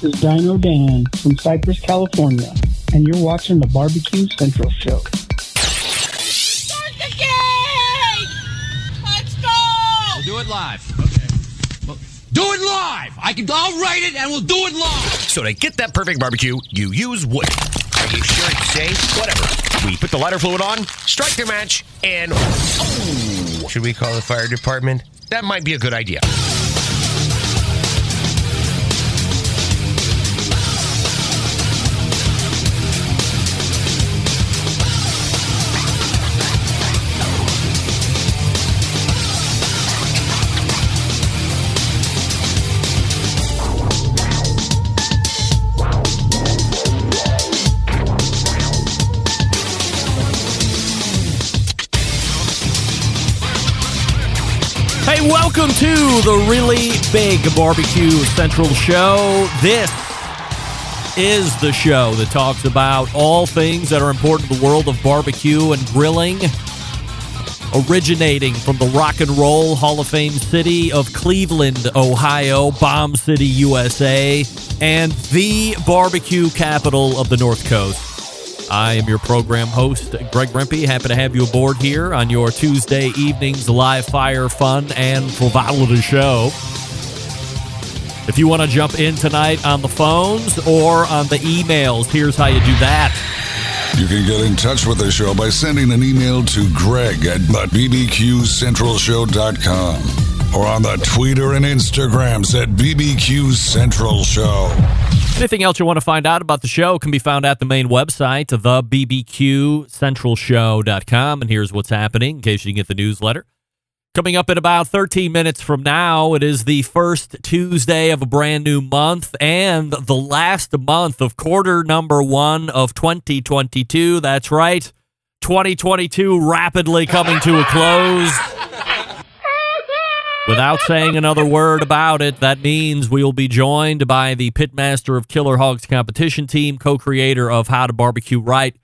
This is Dino Dan from Cypress, California, and you're watching the Barbecue Central Show. Start the game! Let's go! We'll do it live. Okay. Well, do it live. I can. I'll write it, and we'll do it live. So to get that perfect barbecue, you use wood. Are you sure it's safe? Whatever. We put the lighter fluid on, strike the match, and oh, should we call the fire department? That might be a good idea. Welcome to the really big Barbecue Central show. This is the show that talks about all things that are important in the world of barbecue and grilling, originating from the Rock and Roll Hall of Fame city of Cleveland, Ohio, Bomb City, USA, and the barbecue capital of the North Coast. I am your program host, Greg Rempe. Happy to have you aboard here on your Tuesday evening's live fire fun and frivolity show. If you want to jump in tonight on the phones or on the emails, here's how you do that. You can get in touch with the show by sending an email to greg at bbqcentralshow.com or on the Twitter and Instagrams at bbqcentralshow. Show. Anything else you want to find out about the show can be found at the main website, thebbqcentralshow.com. And here's what's happening in case you get the newsletter. Coming up in about 13 minutes from now, it is the first Tuesday of a brand new month and the last month of quarter number one of 2022. That's right. 2022 rapidly coming to a close. Without saying another word about it, that means we will be joined by the pitmaster of Killer Hogs competition team, co creator of How to Barbecue Right.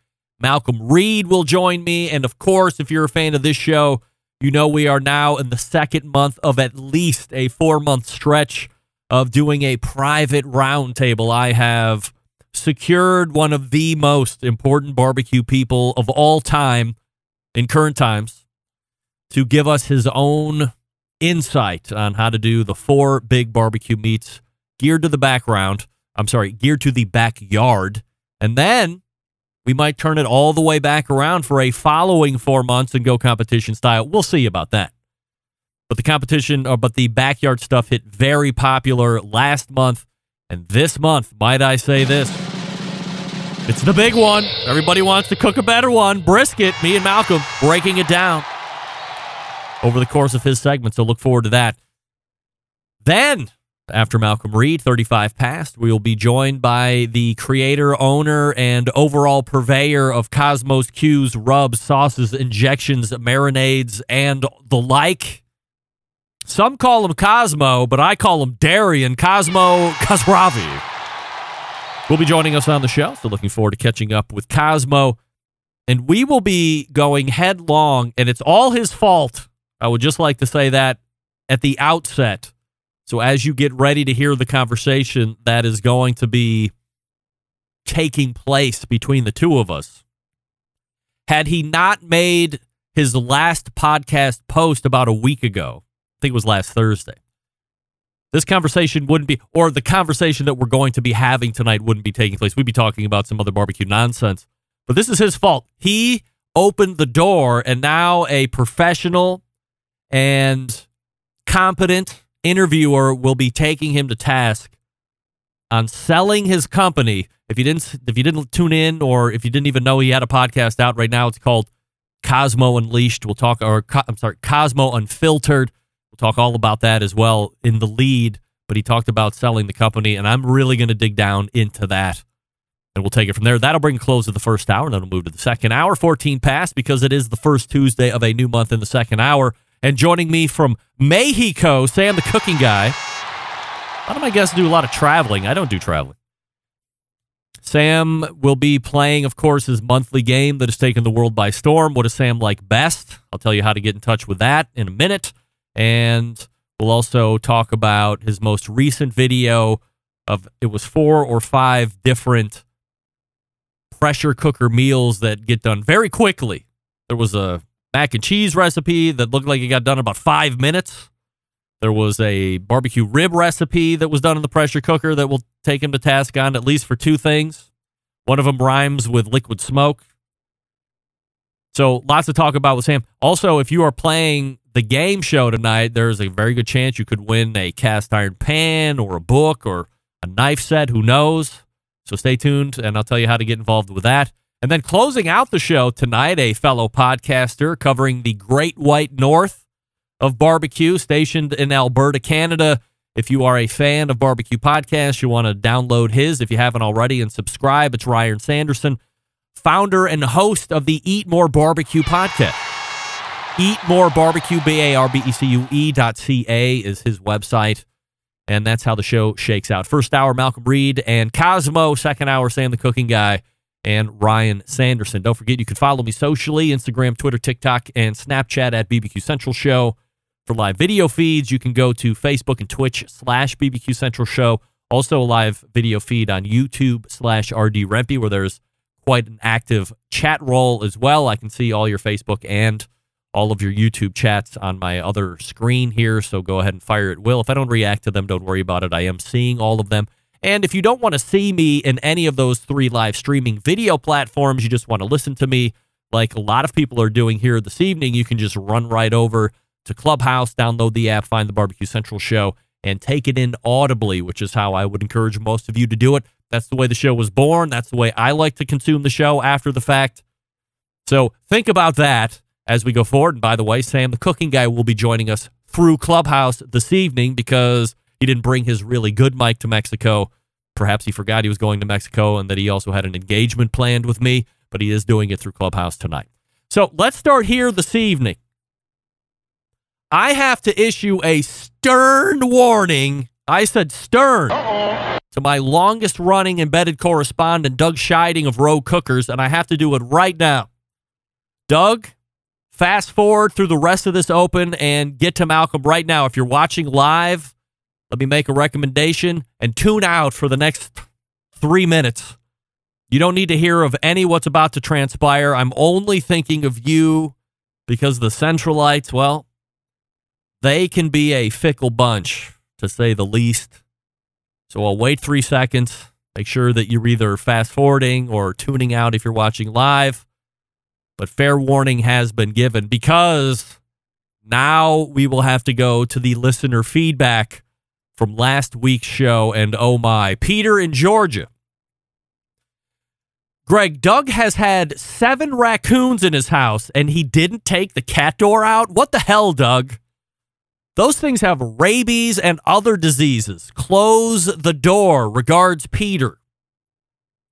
Malcom Reed will join me. And of course, if you're a fan of this show, you know we are now in the second month of at least a four month stretch of doing a private roundtable. I have secured one of the most important barbecue people of all time in current times to give us his own insight on how to do the four big barbecue meats geared to the background. I'm sorry, geared to the backyard. And then we might turn it all the way back around for a following four months and go competition style. We'll see about that. But the competition, or but the backyard stuff hit very popular last month. And this month, might I say this? It's the big one. Everybody wants to cook a better one. Brisket, me and Malcom breaking it down over the course of his segment. So look forward to that. Then, after Malcom Reed, 35 past, we will be joined by the creator, owner, and overall purveyor of Kosmo's Q's rubs, sauces, injections, marinades, and the like. Some call him Kosmo, but I call him Darian Kosmo Khosravi. Will be joining us on the show, so looking forward to catching up with Kosmo. And we will be going headlong, and it's all his fault. I would just like to say that at the outset. So as you get ready to hear the conversation that is going to be taking place between the two of us, had he not made his last podcast post about a week ago, I think it was last Thursday, this conversation wouldn't be, or the conversation that we're going to be having tonight wouldn't be taking place. We'd be talking about some other barbecue nonsense. But this is his fault. He opened the door, and now a professional and competent interviewer will be taking him to task on selling his company. If you didn't, if you didn't tune in, or if you didn't even know he had a podcast out right now, it's called Kosmo Unleashed. We'll talk, or I'm sorry, Kosmo Unfiltered. We'll talk all about that as well in the lead. But he talked about selling the company, and I'm really going to dig down into that. And we'll take it from there. That'll bring close to the first hour, and then we'll move to the second hour. 14 past because it is the first Tuesday of a new month in the second hour. And joining me from Mexico, Sam, the cooking guy. A lot of my guests do a lot of traveling. I don't do traveling. Sam will be playing, of course, his monthly game that has taken the world by storm. What does Sam like best? I'll tell you how to get in touch with that in a minute. And we'll also talk about his most recent video of it was four or five different pressure cooker meals that get done very quickly. There was a mac and cheese recipe that looked like it got done in about five minutes. There was a barbecue rib recipe that was done in the pressure cooker that will take him to task on at least for two things. One of them rhymes with liquid smoke. So lots to talk about with Sam. Also, if you are playing the game show tonight, there's a very good chance you could win a cast iron pan or a book or a knife set. Who knows? So stay tuned, and I'll tell you how to get involved with that. And then closing out the show tonight, a fellow podcaster covering the Great White North of barbecue, stationed in Alberta, Canada. If you are a fan of barbecue podcasts, you want to download his if you haven't already and subscribe. It's Ryan Sanderson, founder and host of the Eat More Barbecue podcast. Eat More Barbecue, B A R B E C U E dot C A is his website. And that's how the show shakes out. First hour, Malcom Reed and Kosmo. Second hour, Sam the Cooking Guy and Ryan Sanderson. Don't forget, you can follow me socially Instagram, Twitter, TikTok, and Snapchat at BBQ Central Show. For live video feeds, you can go to Facebook and Twitch slash BBQ Central Show. Also, a live video feed on YouTube slash RD Rempe, where there's quite an active chat roll as well. I can see all your Facebook and all of your YouTube chats on my other screen here. So go ahead and fire at will. If I don't react to them, don't worry about it. I am seeing all of them. And if you don't want to see me in any of those three live streaming video platforms, you just want to listen to me like a lot of people are doing here this evening, you can just run right over to Clubhouse, download the app, find the Barbecue Central show, and take it in audibly, which is how I would encourage most of you to do it. That's the way the show was born. That's the way I like to consume the show after the fact. So think about that as we go forward. And by the way, Sam, the cooking guy, will be joining us through Clubhouse this evening because he didn't bring his really good mic to Mexico. Perhaps he forgot he was going to Mexico and that he also had an engagement planned with me, but he is doing it through Clubhouse tonight. So let's start here this evening. I have to issue a stern warning. I said stern to my longest running embedded correspondent, Doug Scheiding of Rogue Cookers, and I have to do it right now. Doug, fast forward through the rest of this open and get to Malcom right now. If you're watching live, let me make a recommendation and tune out for the next three minutes. You don't need to hear of any what's about to transpire. I'm only thinking of you because the Centralites, well, they can be a fickle bunch, to say the least. So I'll wait three seconds. Make sure that you're either fast forwarding or tuning out if you're watching live. But fair warning has been given because now we will have to go to the listener feedback from last week's show. And oh my, Peter in Georgia. Greg, Doug has had seven raccoons in his house and he didn't take the cat door out. What the hell, Doug? Those things have rabies and other diseases. Close the door. Regards, Peter.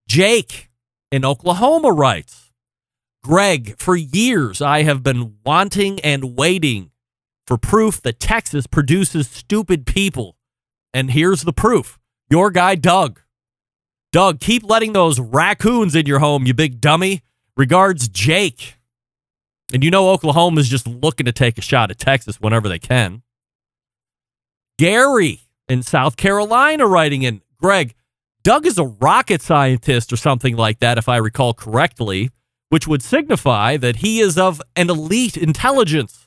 Jake in Oklahoma writes Greg, for years I have been wanting and waiting for proof that Texas produces stupid people. And here's the proof your guy, Doug. Doug, keep letting those raccoons in your home, you big dummy. Regards, Jake. And you know Oklahoma is just looking to take a shot at Texas whenever they can. Gary in South Carolina writing in Greg, Doug is a rocket scientist or something like that, if I recall correctly, which would signify that he is of an elite intelligence.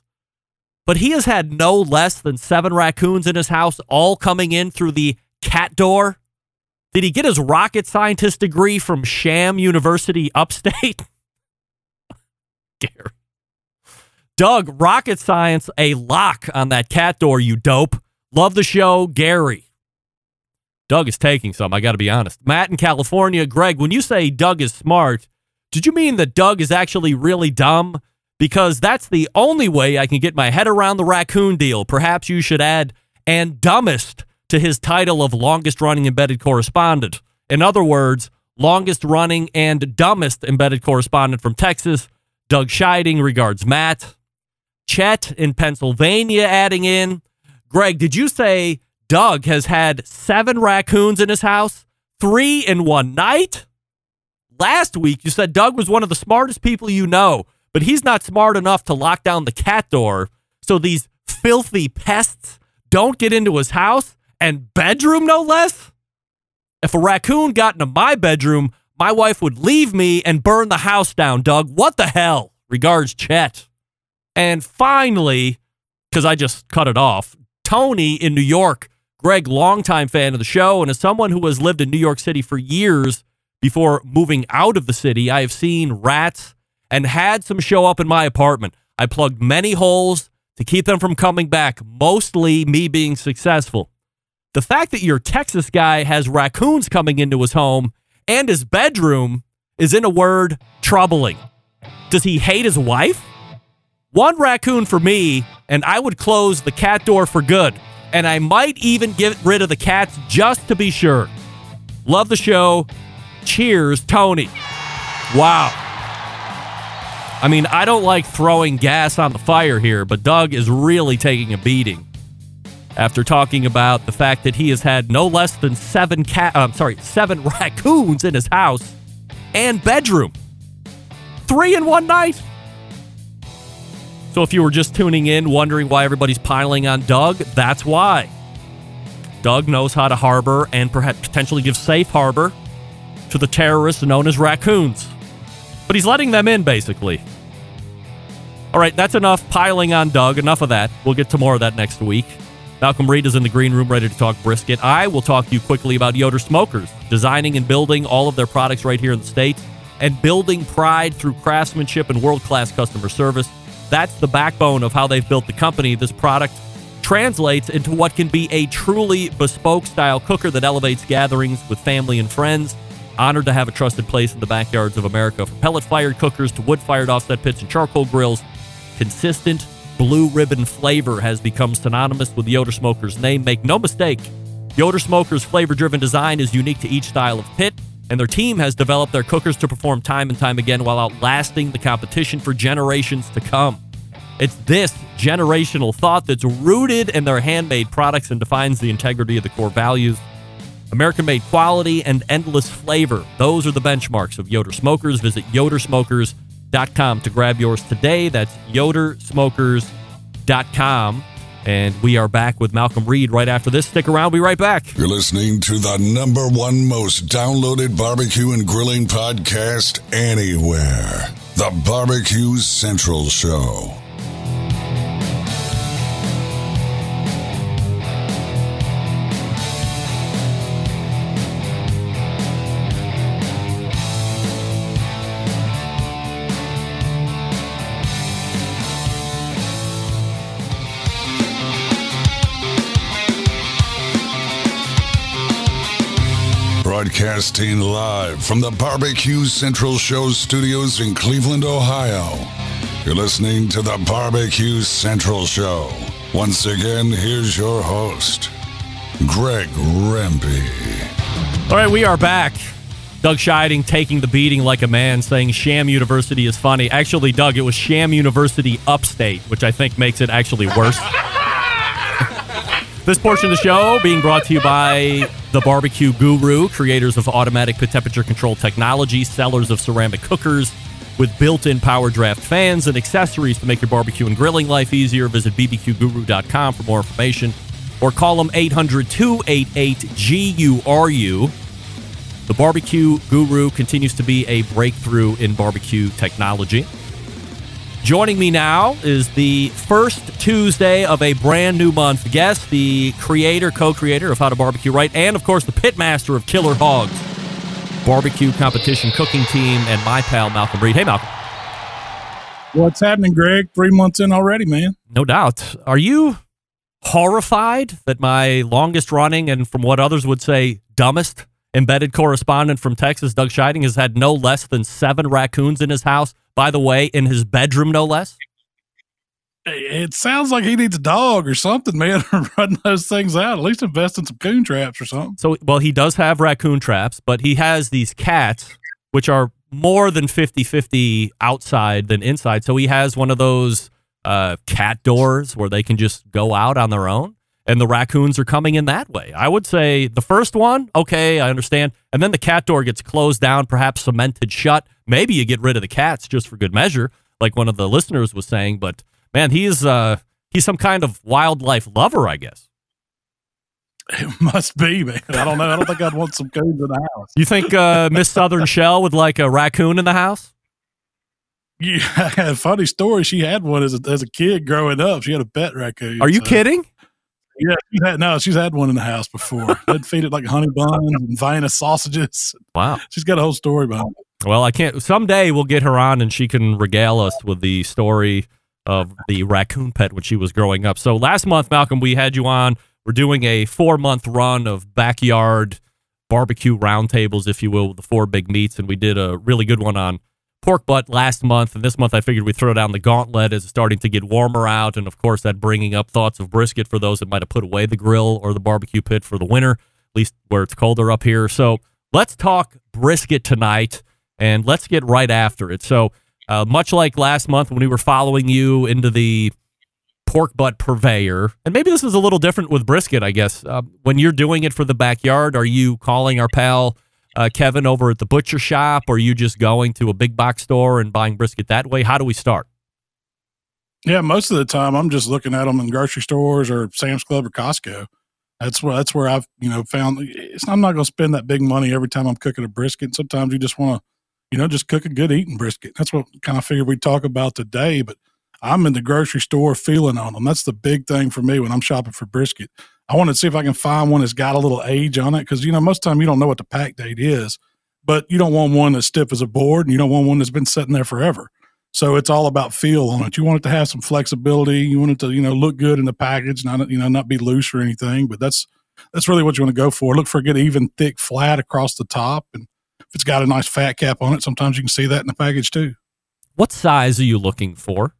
But he has had no less than seven raccoons in his house, all coming in through the cat door. Did he get his rocket scientist degree from Sham University upstate? Gary. Doug, rocket science, a lock on that cat door, you dope. Love the show, Gary. Doug is taking some, I got to be honest. Matt in California, Greg, when you say Doug is smart, did you mean that Doug is actually really dumb? Because that's the only way I can get my head around the raccoon deal. Perhaps you should add and dumbest to his title of longest running embedded correspondent. In other words, longest running and dumbest embedded correspondent from Texas. Doug Scheiding regards Matt. Chet in Pennsylvania adding in. Greg, did you say Doug has had seven raccoons in his house? Three in one night? Last week, you said Doug was one of the smartest people you know, but he's not smart enough to lock down the cat door so these filthy pests don't get into his house and bedroom, no less? If a raccoon got into my bedroom, my wife would leave me and burn the house down, Doug. What the hell? Regards, Chet. And finally, because I just cut it off, Tony in New York, Greg, longtime fan of the show, and as someone who has lived in New York City for years before moving out of the city, I have seen rats and had some show up in my apartment. I plugged many holes to keep them from coming back, mostly me being successful. The fact that your Texas guy has raccoons coming into his home and his bedroom is, in a word, troubling. Does he hate his wife? One raccoon for me, and I would close the cat door for good. And I might even get rid of the cats just to be sure. Love the show. Cheers, Tony. Wow. I mean, I don't like throwing gas on the fire here, but Doug is really taking a beating after talking about the fact that he has had no less than seven cat, uh, I'm sorry, seven raccoons in his house and bedroom. Three in one night. So if you were just tuning in, wondering why everybody's piling on Doug, that's why. Doug knows how to harbor and perhaps potentially give safe harbor to the terrorists known as raccoons. But he's letting them in, basically. All right, that's enough piling on Doug. Enough of that. We'll get to more of that next week. Malcom Reed is in the green room ready to talk brisket. I will talk to you quickly about Yoder Smokers, designing and building all of their products right here in the States and building pride through craftsmanship and world class customer service. That's the backbone of how they've built the company. This product translates into what can be a truly bespoke style cooker that elevates gatherings with family and friends. Honored to have a trusted place in the backyards of America. From pellet fired cookers to wood fired offset pits and charcoal grills, consistent blue ribbon flavor has become synonymous with the Yoder Smoker's name. Make no mistake, Yoder Smoker's flavor driven design is unique to each style of pit, and their team has developed their cookers to perform time and time again while outlasting the competition for generations to come. It's this generational thought that's rooted in their handmade products and defines the integrity of the core values. American made quality and endless flavor. Those are the benchmarks of Yoder Smokers. Visit yodersmokers.com to grab yours today. That's yodersmokers.com. And we are back with Malcom Reed right after this. Stick around. We'll be right back. You're listening to the number one most downloaded barbecue and grilling podcast anywhere. The Barbecue Central Show. Broadcasting live from the Barbecue Central Show studios in Cleveland, Ohio. You're listening to the Barbecue Central Show. Once again, here's your host, Greg Rempe. All right, we are back. Doug Scheiding taking the beating like a man, saying Sham University is funny. Actually, Doug, it was Sham University Upstate, which I think makes it actually worse. this portion of the show being brought to you by the Barbecue Guru, creators of automatic temperature control technology, sellers of ceramic cookers with built-in power draft fans and accessories to make your barbecue and grilling life easier. Visit bbqguru.com for more information or call them 800-288-GURU. The Barbecue Guru continues to be a breakthrough in barbecue technology. Joining me now is the first Tuesday of a brand new month guest, the creator, co creator of How to Barbecue Right, and of course, the pitmaster of Killer Hogs, barbecue competition cooking team, and my pal, Malcom Reed. Hey, Malcom. What's happening, Greg? Three months in already, man. No doubt. Are you horrified that my longest running and, from what others would say, dumbest embedded correspondent from Texas, Doug Scheiding, has had no less than seven raccoons in his house? By the way, in his bedroom, no less? It sounds like he needs a dog or something, man, to run those things out. At least invest in some coon traps or something. So, well, he does have raccoon traps, but he has these cats, which are more than 50 50 outside than inside. So he has one of those uh, cat doors where they can just go out on their own. And the raccoons are coming in that way. I would say the first one, okay, I understand. And then the cat door gets closed down, perhaps cemented shut. Maybe you get rid of the cats just for good measure, like one of the listeners was saying. But man, he's uh, he's some kind of wildlife lover, I guess. It must be, man. I don't know. I don't think I'd want some coons in the house. You think uh, Miss Southern Shell would like a raccoon in the house? Yeah, funny story. She had one as a, as a kid growing up. She had a pet raccoon. Are you so- kidding? Yeah, she's had, no, she's had one in the house before. They'd feed it like honey buns and Vienna sausages. Wow. She's got a whole story behind it. Well, I can't. Someday we'll get her on and she can regale us with the story of the raccoon pet when she was growing up. So last month, Malcom, we had you on. We're doing a four month run of backyard barbecue roundtables, if you will, with the four big meats. And we did a really good one on pork butt last month. And this month, I figured we'd throw down the gauntlet as it's starting to get warmer out. And of course, that bringing up thoughts of brisket for those that might have put away the grill or the barbecue pit for the winter, at least where it's colder up here. So let's talk brisket tonight and let's get right after it. So, uh, much like last month when we were following you into the pork butt purveyor, and maybe this is a little different with brisket, I guess. Uh, when you're doing it for the backyard, are you calling our pal uh, Kevin over at the butcher shop, or are you just going to a big box store and buying brisket that way? How do we start? Yeah, most of the time I'm just looking at them in grocery stores or Sam's Club or Costco. That's where that's where I've you know found. I'm not going to spend that big money every time I'm cooking a brisket. Sometimes you just want to, you know, just cook a good eating brisket. That's what kind of figured we'd talk about today. But I'm in the grocery store feeling on them. That's the big thing for me when I'm shopping for brisket. I wanted to see if I can find one that's got a little age on it because you know most of the time you don't know what the pack date is, but you don't want one that's stiff as a board and you don't want one that's been sitting there forever. So it's all about feel on it. You want it to have some flexibility. You want it to, you know, look good in the package, not you know, not be loose or anything. But that's that's really what you want to go for. Look for a good, even, thick, flat across the top, and if it's got a nice fat cap on it, sometimes you can see that in the package too. What size are you looking for?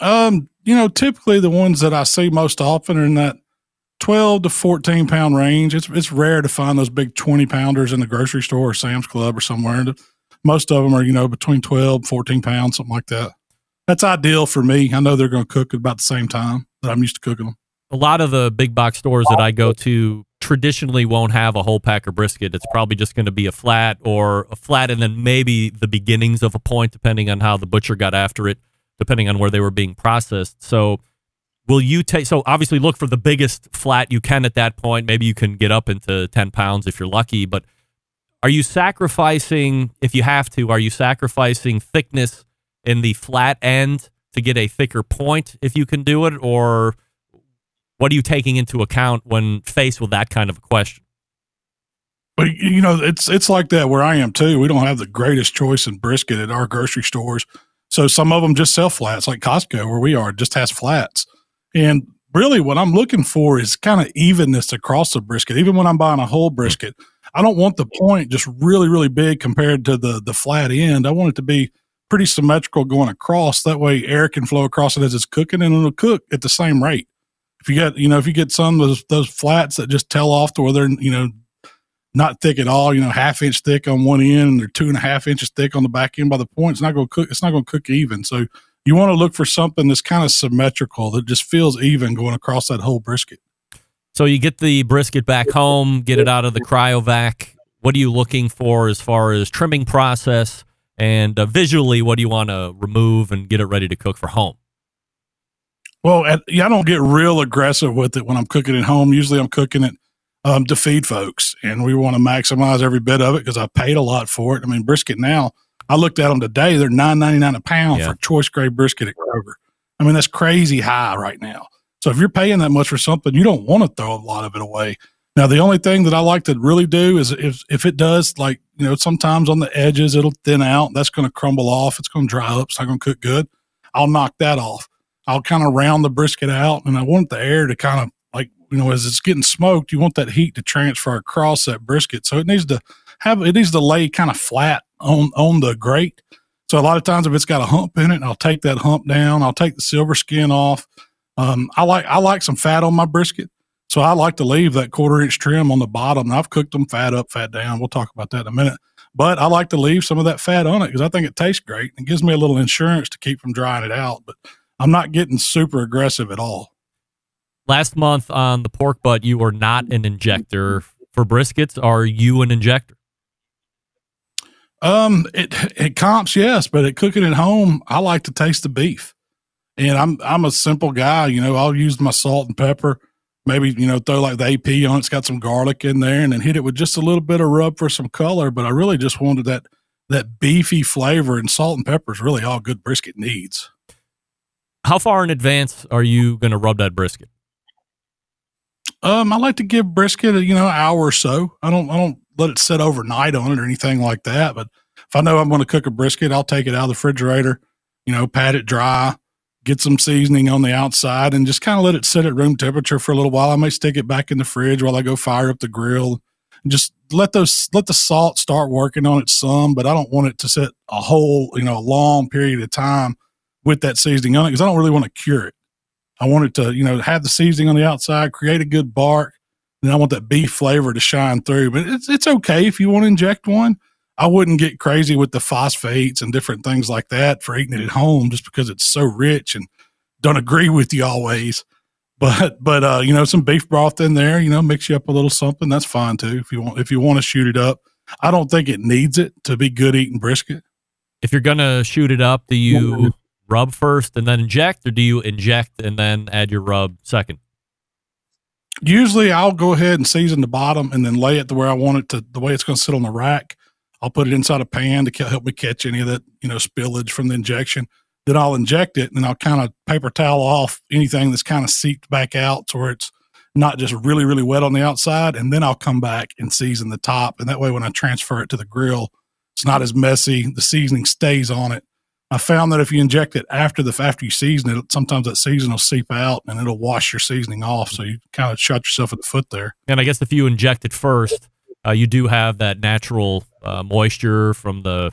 Um, you know, typically the ones that I see most often are in that twelve to fourteen pound range. It's it's rare to find those big twenty pounders in the grocery store or Sam's Club or somewhere. Most of them are, you know, between 12, 14 pounds, something like that. That's ideal for me. I know they're going to cook at about the same time that I'm used to cooking them. A lot of the big box stores that I go to traditionally won't have a whole pack of brisket. It's probably just going to be a flat or a flat and then maybe the beginnings of a point, depending on how the butcher got after it, depending on where they were being processed. So, will you take, so obviously look for the biggest flat you can at that point. Maybe you can get up into 10 pounds if you're lucky, but are you sacrificing, if you have to, are you sacrificing thickness in the flat end to get a thicker point if you can do it? Or what are you taking into account when faced with that kind of a question? But you know, it's it's like that where I am too. We don't have the greatest choice in brisket at our grocery stores, so some of them just sell flats, like Costco, where we are, just has flats. And really, what I'm looking for is kind of evenness across the brisket. Even when I'm buying a whole brisket, I don't want the point just really, really big compared to the the flat end. I want it to be pretty symmetrical going across. That way, air can flow across it as it's cooking, and it'll cook at the same rate. If you get, you know, if you get some those those flats that just tell off to where they're, you know, not thick at all, you know, half inch thick on one end and they're two and a half inches thick on the back end by the point, it's not going to cook. It's not going to cook even. So you want to look for something that's kind of symmetrical that just feels even going across that whole brisket. So you get the brisket back home, get it out of the cryovac. What are you looking for as far as trimming process and uh, visually? What do you want to remove and get it ready to cook for home? Well, at, yeah, I don't get real aggressive with it when I'm cooking at home. Usually, I'm cooking it um, to feed folks, and we want to maximize every bit of it because I paid a lot for it. I mean, brisket now. I looked at them today; they're nine ninety nine a pound Yeah. for choice grade brisket at Kroger. I mean, that's crazy high right now. So if you're paying that much for something, you don't want to throw a lot of it away. Now, the only thing that I like to really do is if if it does, like you know, sometimes on the edges it'll thin out. That's going to crumble off. It's going to dry up. It's not going to cook good. I'll knock that off. I'll kind of round the brisket out, and I want the air to kind of you know, as it's getting smoked, you want that heat to transfer across that brisket. So it needs to have it needs to lay kind of flat on on the grate. So a lot of times, if it's got a hump in it, I'll take that hump down. I'll take the silver skin off. Um, I like I like some fat on my brisket, so I like to leave that quarter inch trim on the bottom. I've cooked them fat up, fat down. We'll talk about that in a minute. But I like to leave some of that fat on it because I think it tastes great. It gives me a little insurance to keep from drying it out. But I'm not getting super aggressive at all. Last month on the pork butt, you were not an injector for briskets. Are you an injector? Um, it it comps, yes, but at cooking at home, I like to taste the beef, and I'm I'm a simple guy. You know, I'll use my salt and pepper. maybe you know throw like the AP on it. It's got some garlic in there, and then hit it with just a little bit of rub for some color. But I really just wanted that that beefy flavor, and salt and pepper is really all good brisket needs. How far in advance are you going to rub that brisket? Um, I like to give brisket, you know, an hour or so. I don't, I don't let it sit overnight on it or anything like that. But if I know I'm going to cook a brisket, I'll take it out of the refrigerator, you know, pat it dry, get some seasoning on the outside, and just kind of let it sit at room temperature for a little while. I may stick it back in the fridge while I go fire up the grill. And just let those, let the salt start working on it some, but I don't want it to sit a whole, you know, a long period of time with that seasoning on it because I don't really want to cure it. I want it to, you know, have the seasoning on the outside, create a good bark. Then I want that beef flavor to shine through. But it's it's okay if you want to inject one. I wouldn't get crazy with the phosphates and different things like that for eating it at home just because it's so rich and don't agree with you always. But but uh, you know, some beef broth in there, you know, mix you up a little something. That's fine too if you want if you want to shoot it up. I don't think it needs it to be good eating brisket. If you're going to shoot it up, do you rub first and then inject, or do you inject and then add your rub second? Usually, I'll go ahead and season the bottom and then lay it to where I want it to, the way it's going to sit on the rack. I'll put it inside a pan to help me catch any of that, you know, spillage from the injection. Then I'll inject it and then I'll kind of paper towel off anything that's kind of seeped back out to where it's not just really, really wet on the outside. And then I'll come back and season the top. And that way, when I transfer it to the grill, it's not as messy. The seasoning stays on it I found that if you inject it after the after you season it, sometimes that season will seep out and it'll wash your seasoning off. So you kind of shot yourself in the foot there. And I guess if you inject it first, uh, you do have that natural uh, moisture from the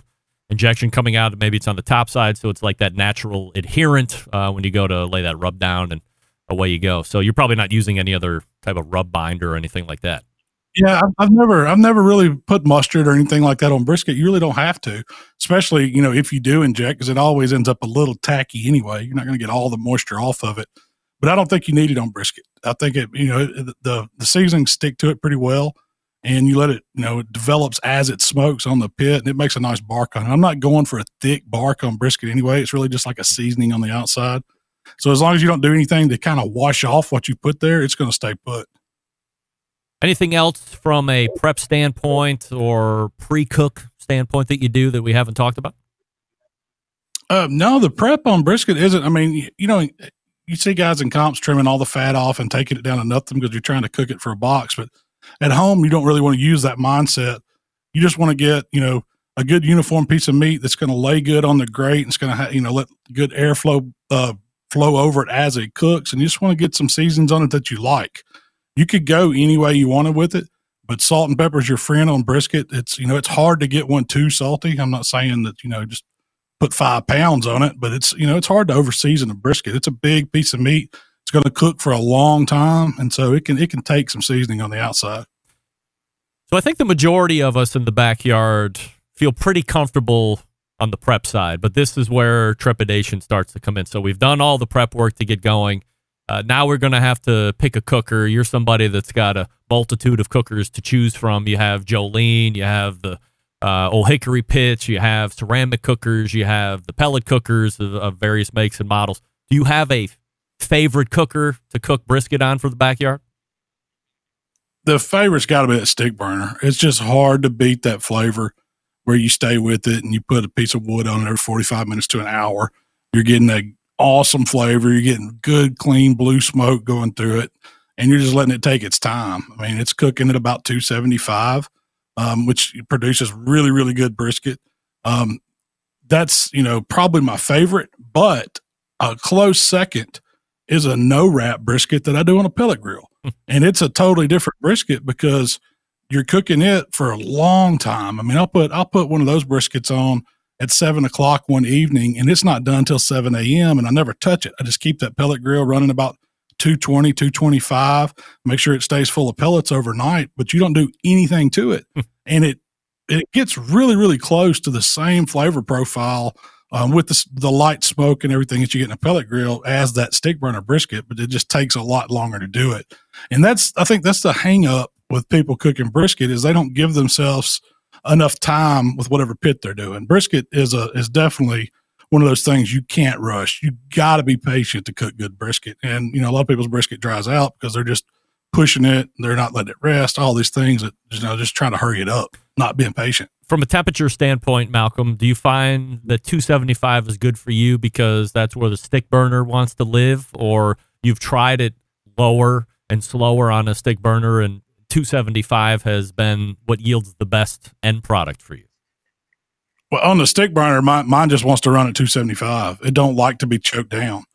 injection coming out. Maybe it's on the top side, so it's like that natural adherent uh, when you go to lay that rub down, and away you go. So you're probably not using any other type of rub binder or anything like that. Yeah, I've, never, I've never really put mustard or anything like that on brisket. You really don't have to, especially you know if you do inject, because it always ends up a little tacky anyway. You're not going to get all the moisture off of it. But I don't think you need it on brisket. I think it, you know, the the seasonings stick to it pretty well, and you let it, you know, it develops as it smokes on the pit, and it makes a nice bark on it. I'm not going for a thick bark on brisket anyway. It's really just like a seasoning on the outside. So as long as you don't do anything to kind of wash off what you put there, it's going to stay put. Anything else from a prep standpoint or pre-cook standpoint that you do that we haven't talked about? Uh, no, the prep on brisket isn't. I mean, you know, you see guys in comps trimming all the fat off and taking it down to nothing because you're trying to cook it for a box. But at home, you don't really want to use that mindset. You just want to get, you know, a good uniform piece of meat that's going to lay good on the grate and it's going to, ha- you know, let good airflow uh, flow over it as it cooks. And you just want to get some seasons on it that you like you could go any way you wanted with it, but salt and pepper is your friend on brisket. It's you know it's hard to get one too salty. I'm not saying that you know just put five pounds on it, but it's you know it's hard to over season a brisket. It's a big piece of meat. It's going to cook for a long time, and so it can it can take some seasoning on the outside. So I think the majority of us in the backyard feel pretty comfortable on the prep side, but this is where trepidation starts to come in. So we've done all the prep work to get going. Uh, now we're going to have to pick a cooker. You're somebody that's got a multitude of cookers to choose from. You have Jolene, you have the uh, old hickory pits, you have ceramic cookers, you have the pellet cookers of, of various makes and models. Do you have a favorite cooker to cook brisket on for the backyard? The favorite's got to be that stick burner. It's just hard to beat that flavor where you stay with it and you put a piece of wood on it every 45 minutes to an hour. You're getting that awesome flavor. You're getting good, clean blue smoke going through it, and you're just letting it take its time. I mean, it's cooking at about 275, um, which produces really, really good brisket. Um, that's you know probably my favorite, but a close second is a no wrap brisket that I do on a pellet grill, hmm. and it's a totally different brisket because you're cooking it for a long time. I mean, I'll put I'll put one of those briskets on at seven o'clock one evening and it's not done until 7 a.m. and I never touch it. I just keep that pellet grill running about 220, 225, make sure it stays full of pellets overnight, but you don't do anything to it. Hmm. and it, it gets really, really close to the same flavor profile um, with the, the light smoke and everything that you get in a pellet grill as that stick burner brisket, but it just takes a lot longer to do it. And that's, I think that's the hang up with people cooking brisket is they don't give themselves – enough time with whatever pit they're doing. Brisket is a is definitely one of those things you can't rush. You got to be patient to cook good brisket. And you know, a lot of people's brisket dries out because they're just pushing it, they're not letting it rest. All these things that you know, just trying to hurry it up, not being patient. From a temperature standpoint, Malcom, do you find that 275 is good for you because that's where the stick burner wants to live, or you've tried it lower and slower on a stick burner, and 275 has been what yields the best end product for you? Well, on the stick burner, mine, mine just wants to run at 275. It don't like to be choked down.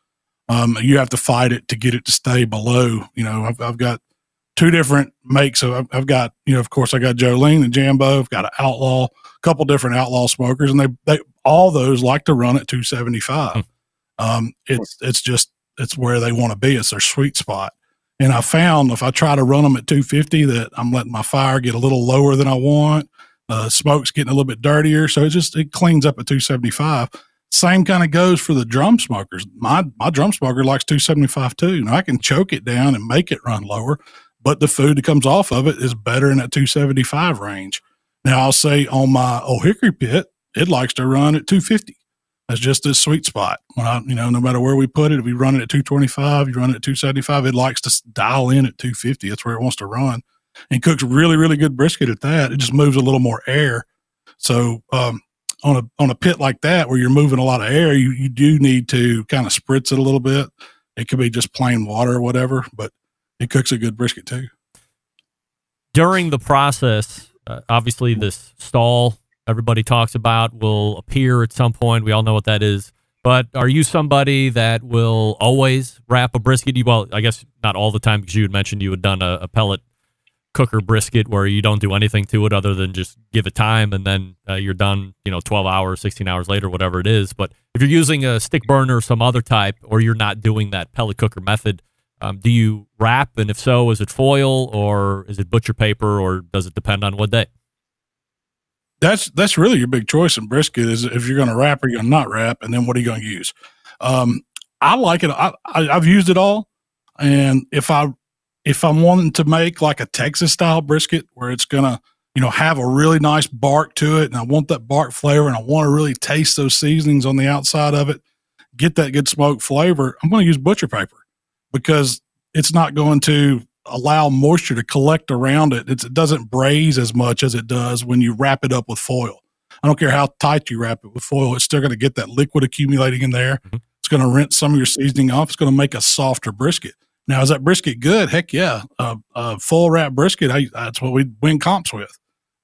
Um, you have to fight it to get it to stay below. You know, I've, I've got two different makes. So I've, I've, got, you know, of course, I got Jolene and Jambo. I've got an Outlaw, a couple different Outlaw smokers, and they, they all those like to run at 275. Hmm. Um, it's it's just it's where they want to be. It's their sweet spot. And I found if I try to run them at 250, that I'm letting my fire get a little lower than I want. Uh, smoke's getting a little bit dirtier, so it just it cleans up at 275. Same kind of goes for the drum smokers. My my drum smoker likes 275 too. Now I can choke it down and make it run lower, but the food that comes off of it is better in that 275 range. Now I'll say on my old hickory pit, it likes to run at 250. That's just a sweet spot. When I, you know, no matter where we put it, if we run it at 225, you run it at 275, it likes to dial in at 250. That's where it wants to run and cooks really, really good brisket at that. It just moves a little more air. So, um, on a on a pit like that where you're moving a lot of air, you, you do need to kind of spritz it a little bit. It could be just plain water or whatever, but it cooks a good brisket too. During the process, uh, obviously, this stall everybody talks about will appear at some point. We all know what that is. But are you somebody that will always wrap a brisket? Well, I guess not all the time because you had mentioned you had done a, a pellet cooker brisket where you don't do anything to it other than just give it time and then uh, you're done, you know, 12 hours, 16 hours later, whatever it is. But if you're using a stick burner or some other type, or you're not doing that pellet cooker method, um, do you wrap? And if so, is it foil or is it butcher paper or does it depend on what day? That's that's really your big choice in brisket is if you're going to wrap or you're not wrap, and then what are you going to use? Um, I like it. I, I, I've used it all, and if I if I'm wanting to make like a Texas style brisket where it's gonna, you know, have a really nice bark to it, and I want that bark flavor, and I want to really taste those seasonings on the outside of it, get that good smoke flavor, I'm going to use butcher paper because it's not going to allow moisture to collect around it. It's, it doesn't braise as much as it does when you wrap it up with foil. I don't care how tight you wrap it with foil; it's still going to get that liquid accumulating in there. Mm-hmm. It's going to rinse some of your seasoning off. It's going to make a softer brisket. Now, is that brisket good? Heck yeah. Uh, uh, full wrap brisket, I, that's what we win comps with.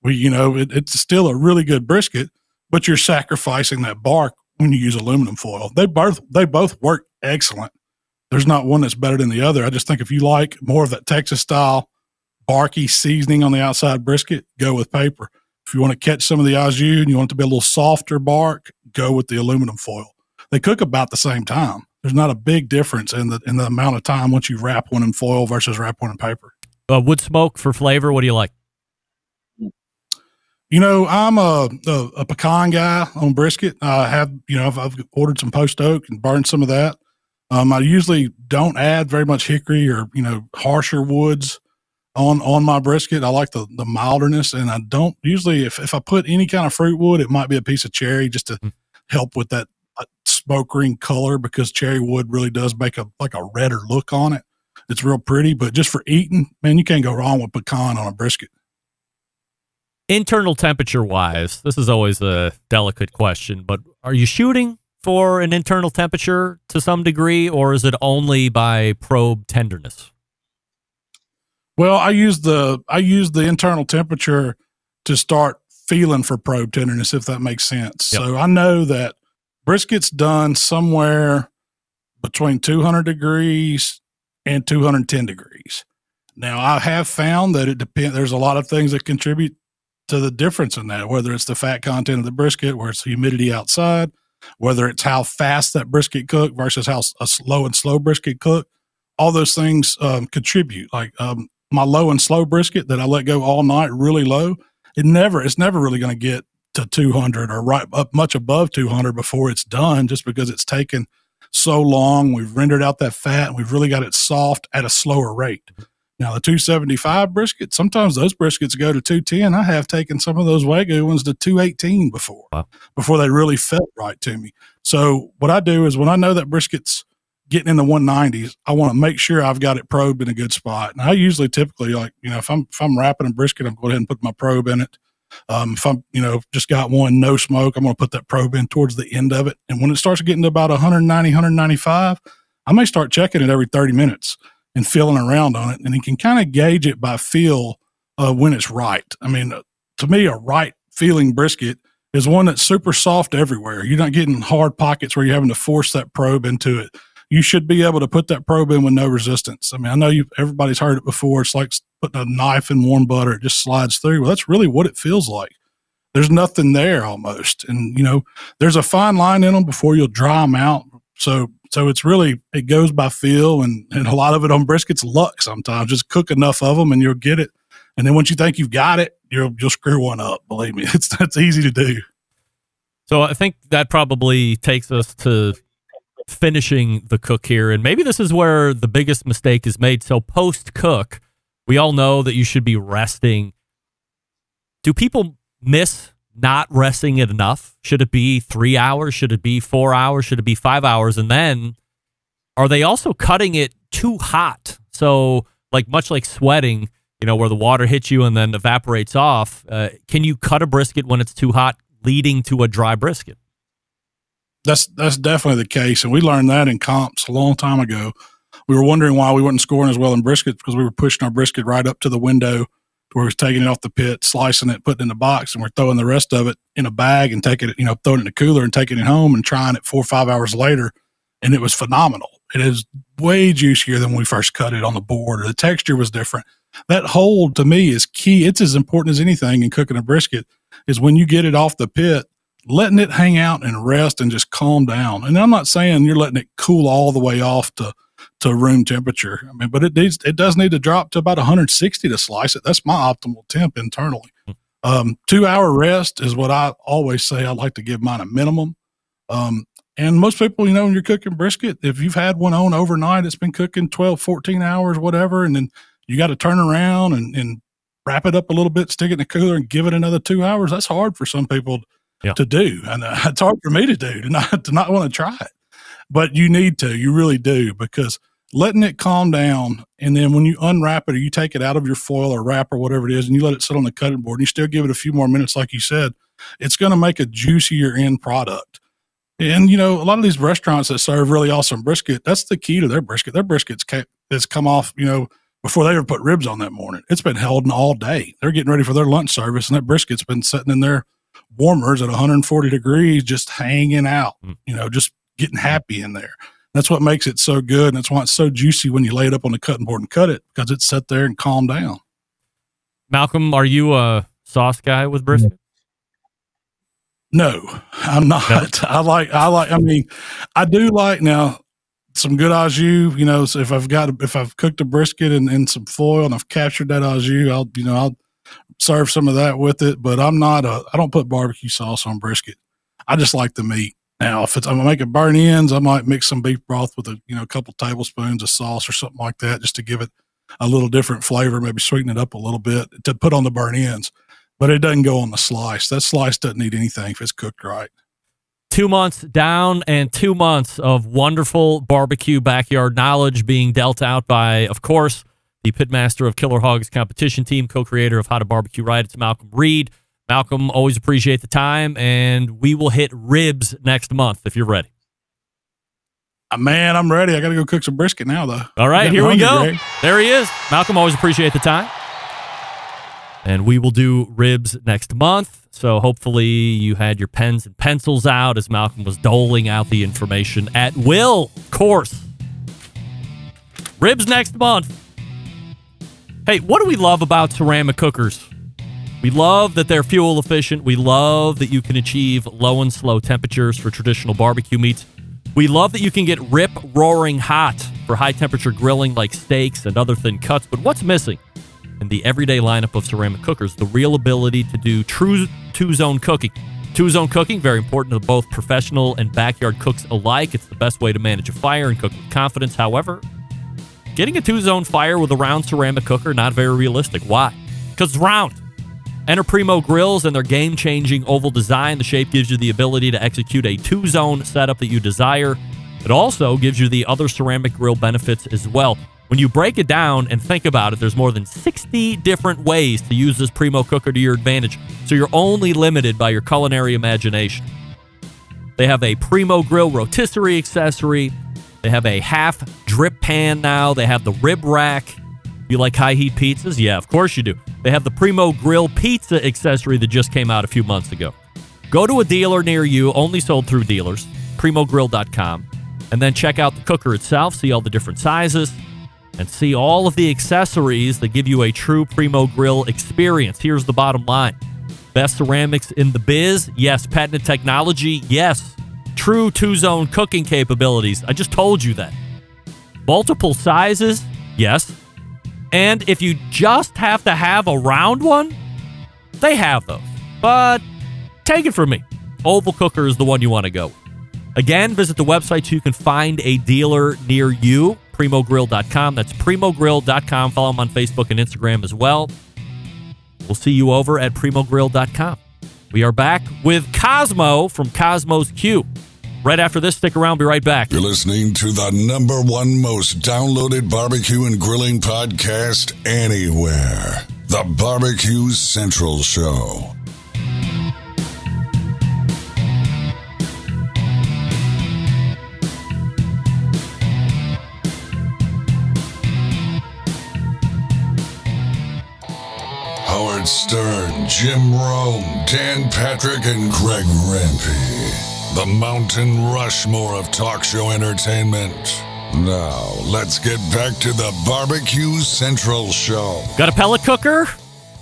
We, you know, it, it's still a really good brisket, but you're sacrificing that bark when you use aluminum foil. They both, they both work excellent. There's not one that's better than the other. I just think if you like more of that Texas style barky seasoning on the outside brisket, go with paper. If you want to catch some of the jus and you want it to be a little softer bark, go with the aluminum foil. They cook about the same time there's not a big difference in the in the amount of time once you wrap one in foil versus wrap one in paper. Uh, wood smoke for flavor. What do you like? You know, I'm a, a, a pecan guy on brisket. I have, you know, I've, I've ordered some post oak and burned some of that. Um, I usually don't add very much hickory or you know harsher woods on on my brisket. I like the the milderness, and I don't usually if if I put any kind of fruit wood, it might be a piece of cherry just to mm. help with that smoke ring color because cherry wood really does make a like a redder look on it. It's real pretty, but just for eating, man, you can't go wrong with pecan on a brisket. Internal temperature wise, this is always a delicate question, but are you shooting for an internal temperature to some degree, or is it only by probe tenderness? Well, I use the I use the internal temperature to start feeling for probe tenderness, if that makes sense. Yep. So I know that brisket's done somewhere between 200 degrees and 210 degrees. Now, I have found that it depends. There's a lot of things that contribute to the difference in that, whether it's the fat content of the brisket, where it's humidity outside, whether it's how fast that brisket cook versus how a slow and slow brisket cook. All those things um, contribute. Like um, my low and slow brisket that I let go all night, really low. It never, it's never really going to get to 200 or right up much above 200 before it's done just because it's taken so long. We've rendered out that fat and we've really got it soft at a slower rate. Now, the 275 brisket, sometimes those briskets go to 210. I have taken some of those Wagyu ones to 218 before, wow. before they really felt right to me. So, what I do is when I know that brisket's getting in the 190s, I want to make sure I've got it probed in a good spot. And I usually typically like, you know, if I'm if I'm wrapping a brisket, I'm going ahead and put my probe in it. Um, if I'm, you know, just got one no smoke, I'm going to put that probe in towards the end of it. And when it starts getting to about 190, 195, I may start checking it every 30 minutes and feeling around on it. And you can kind of gauge it by feel uh, when it's right. I mean, uh, to me, a right feeling brisket is one that's super soft everywhere. You're not getting hard pockets where you're having to force that probe into it. You should be able to put that probe in with no resistance. I mean, I know you everybody's heard it before. It's like putting a knife in warm butter; it just slides through. Well, that's really what it feels like. There's nothing there almost, and you know, there's a fine line in them before you'll dry them out. So, so it's really it goes by feel, and and a lot of it on briskets luck. Sometimes just cook enough of them, and you'll get it. And then once you think you've got it, you'll you'll screw one up. Believe me, it's that's easy to do. So I think that probably takes us to finishing the cook here. And maybe this is where the biggest mistake is made. So post cook, we all know that you should be resting. Do people miss not resting it enough? Should it be three hours? Should it be four hours? Should it be five hours? And then are they also cutting it too hot? So, like, much like sweating, you know, where the water hits you and then evaporates off, uh, can you cut a brisket when it's too hot, leading to a dry brisket? That's that's definitely the case, and we learned that in comps a long time ago. We were wondering why we weren't scoring as well in briskets because we were pushing our brisket right up to the window to where we was taking it off the pit, slicing it, putting it in a box, and we're throwing the rest of it in a bag and taking it, you know, throwing it in a cooler and taking it home and trying it four or five hours later, and it was phenomenal. It is way juicier than when we first cut it on the board. The texture was different. That hold to me is key. It's as important as anything in cooking a brisket is when you get it off the pit letting it hang out and rest and just calm down. And I'm not saying you're letting it cool all the way off to to room temperature. I mean, but it needs it does need to drop to about 160 to slice it. That's my optimal temp internally. Um, two hour rest is what I always say. I like to give mine a minimum. Um, and most people, you know, when you're cooking brisket, if you've had one on overnight, it's been cooking 12, 14 hours, whatever, and then you got to turn around and, and wrap it up a little bit, stick it in the cooler, and give it another two hours. That's hard for some people Yeah. to do, and uh, it's hard for me to do to not to not want to try it. But you need to, you really do, because letting it calm down, and then when you unwrap it or you take it out of your foil or wrap or whatever it is, and you let it sit on the cutting board, and you still give it a few more minutes, like you said, it's going to make a juicier end product. And you know, a lot of these restaurants that serve really awesome brisket, that's the key to their brisket. Their brisket's ca- has come off, you know, before they ever put ribs on that morning. It's been held all day. They're getting ready for their lunch service, and that brisket's been sitting in their warmers at 140 degrees, just hanging out. Mm. You know, just getting happy in there. That's what makes it so good, and that's why it's so juicy when you lay it up on the cutting board and cut it because it's set there and calmed down. Malcom, are you a sauce guy with brisket? No, I'm not. I like, I like, I mean, I do like now some good au jus, you know, so if I've got, if I've cooked a brisket and, and some foil and I've captured that au jus, I'll, you know, I'll serve some of that with it, but I'm not a, I don't put barbecue sauce on brisket. I just like the meat. Now, if it's, I'm gonna make it burn ends, I might mix some beef broth with a, you know, a couple tablespoons of sauce or something like that just to give it a little different flavor, maybe sweeten it up a little bit to put on the burn ends but it doesn't go on the slice. That slice doesn't need anything if it's cooked right. Two months down and two months of wonderful barbecue backyard knowledge being dealt out by, of course, the pitmaster of Killer Hogs competition team, co creator of How to Barbecue Right. It's Malcom Reed. Malcom, always appreciate the time, and we will hit ribs next month if you're ready. Uh, man, I'm ready. I got to go cook some brisket now, though. All right, here we go. Greg. There he is. Malcom, always appreciate the time. And we will do ribs next month. So hopefully you had your pens and pencils out as Malcom was doling out the information at will, of course. Ribs next month. Hey, what do we love about ceramic cookers? We love that they're fuel efficient. We love that you can achieve low and slow temperatures for traditional barbecue meats. We love that you can get rip roaring hot for high temperature grilling like steaks and other thin cuts. But what's missing in the everyday lineup of ceramic cookers? The real ability to do true two zone cooking. Two zone cooking, very important to both professional and backyard cooks alike. It's the best way to manage a fire and cook with confidence. However, getting a two zone fire with a round ceramic cooker, not very realistic. Why? Because round. Enter Primo Grills and their game changing oval design. The shape gives you the ability to execute a two zone setup that you desire. It also gives you the other ceramic grill benefits as well. When you break it down and think about it, there's more than 60 different ways to use this Primo cooker to your advantage. So you're only limited by your culinary imagination. They have a Primo Grill rotisserie accessory. They have a half drip pan now. They have the rib rack. You like high heat pizzas? Yeah, of course you do. They have the Primo Grill pizza accessory that just came out a few months ago. Go to a dealer near you, only sold through dealers, primogrill.com, and then check out the cooker itself, see all the different sizes, and see all of the accessories that give you a true Primo Grill experience. Here's the bottom line best ceramics in the biz? Yes. Patented technology? Yes. True two zone cooking capabilities? I just told you that. Multiple sizes? Yes. And if you just have to have a round one, they have those. But take it from me. Oval cooker is the one you want to go. with. Again, visit the website so you can find a dealer near you, primogrill.com. That's primogrill.com. Follow them on Facebook and Instagram as well. We'll see you over at primogrill.com. We are back with Kosmo from Kosmo's Q. Right after this, stick around. Be right back. You're listening to the number one most downloaded barbecue and grilling podcast anywhere. The Barbecue Central Show. Howard Stern, Jim Rome, Dan Patrick, and Greg Rempe. The Mountain Rushmore of talk show entertainment. Now, let's get back to the Barbecue Central Show. Got a pellet cooker?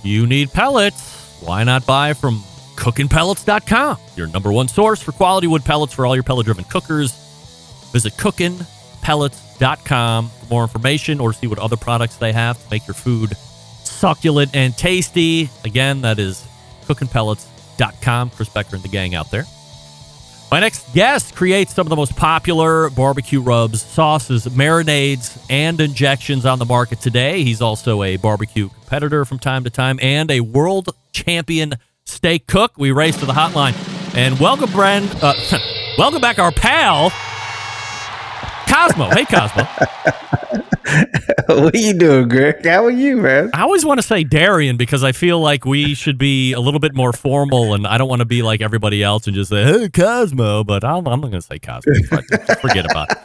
You need pellets. Why not buy from cookinpellets.com? Your number one source for quality wood pellets for all your pellet driven cookers. Visit cookinpellets.com for more information or see what other products they have to make your food succulent and tasty. Again, that is cookinpellets.com. Chris Becker and the gang out there. My next guest creates some of the most popular barbecue rubs, sauces, marinades, and injections on the market today. He's also a barbecue competitor from time to time and a world champion steak cook. We race to the hotline. And welcome, Brand. Uh, welcome back, our pal, Kosmo. Hey, Kosmo. what are you doing, Greg? How are you, man? I always want to say Darian because I feel like we should be a little bit more formal, and I don't want to be like everybody else and just say "Hey, Kosmo," but I'm, I'm not going to say Kosmo. Forget about it.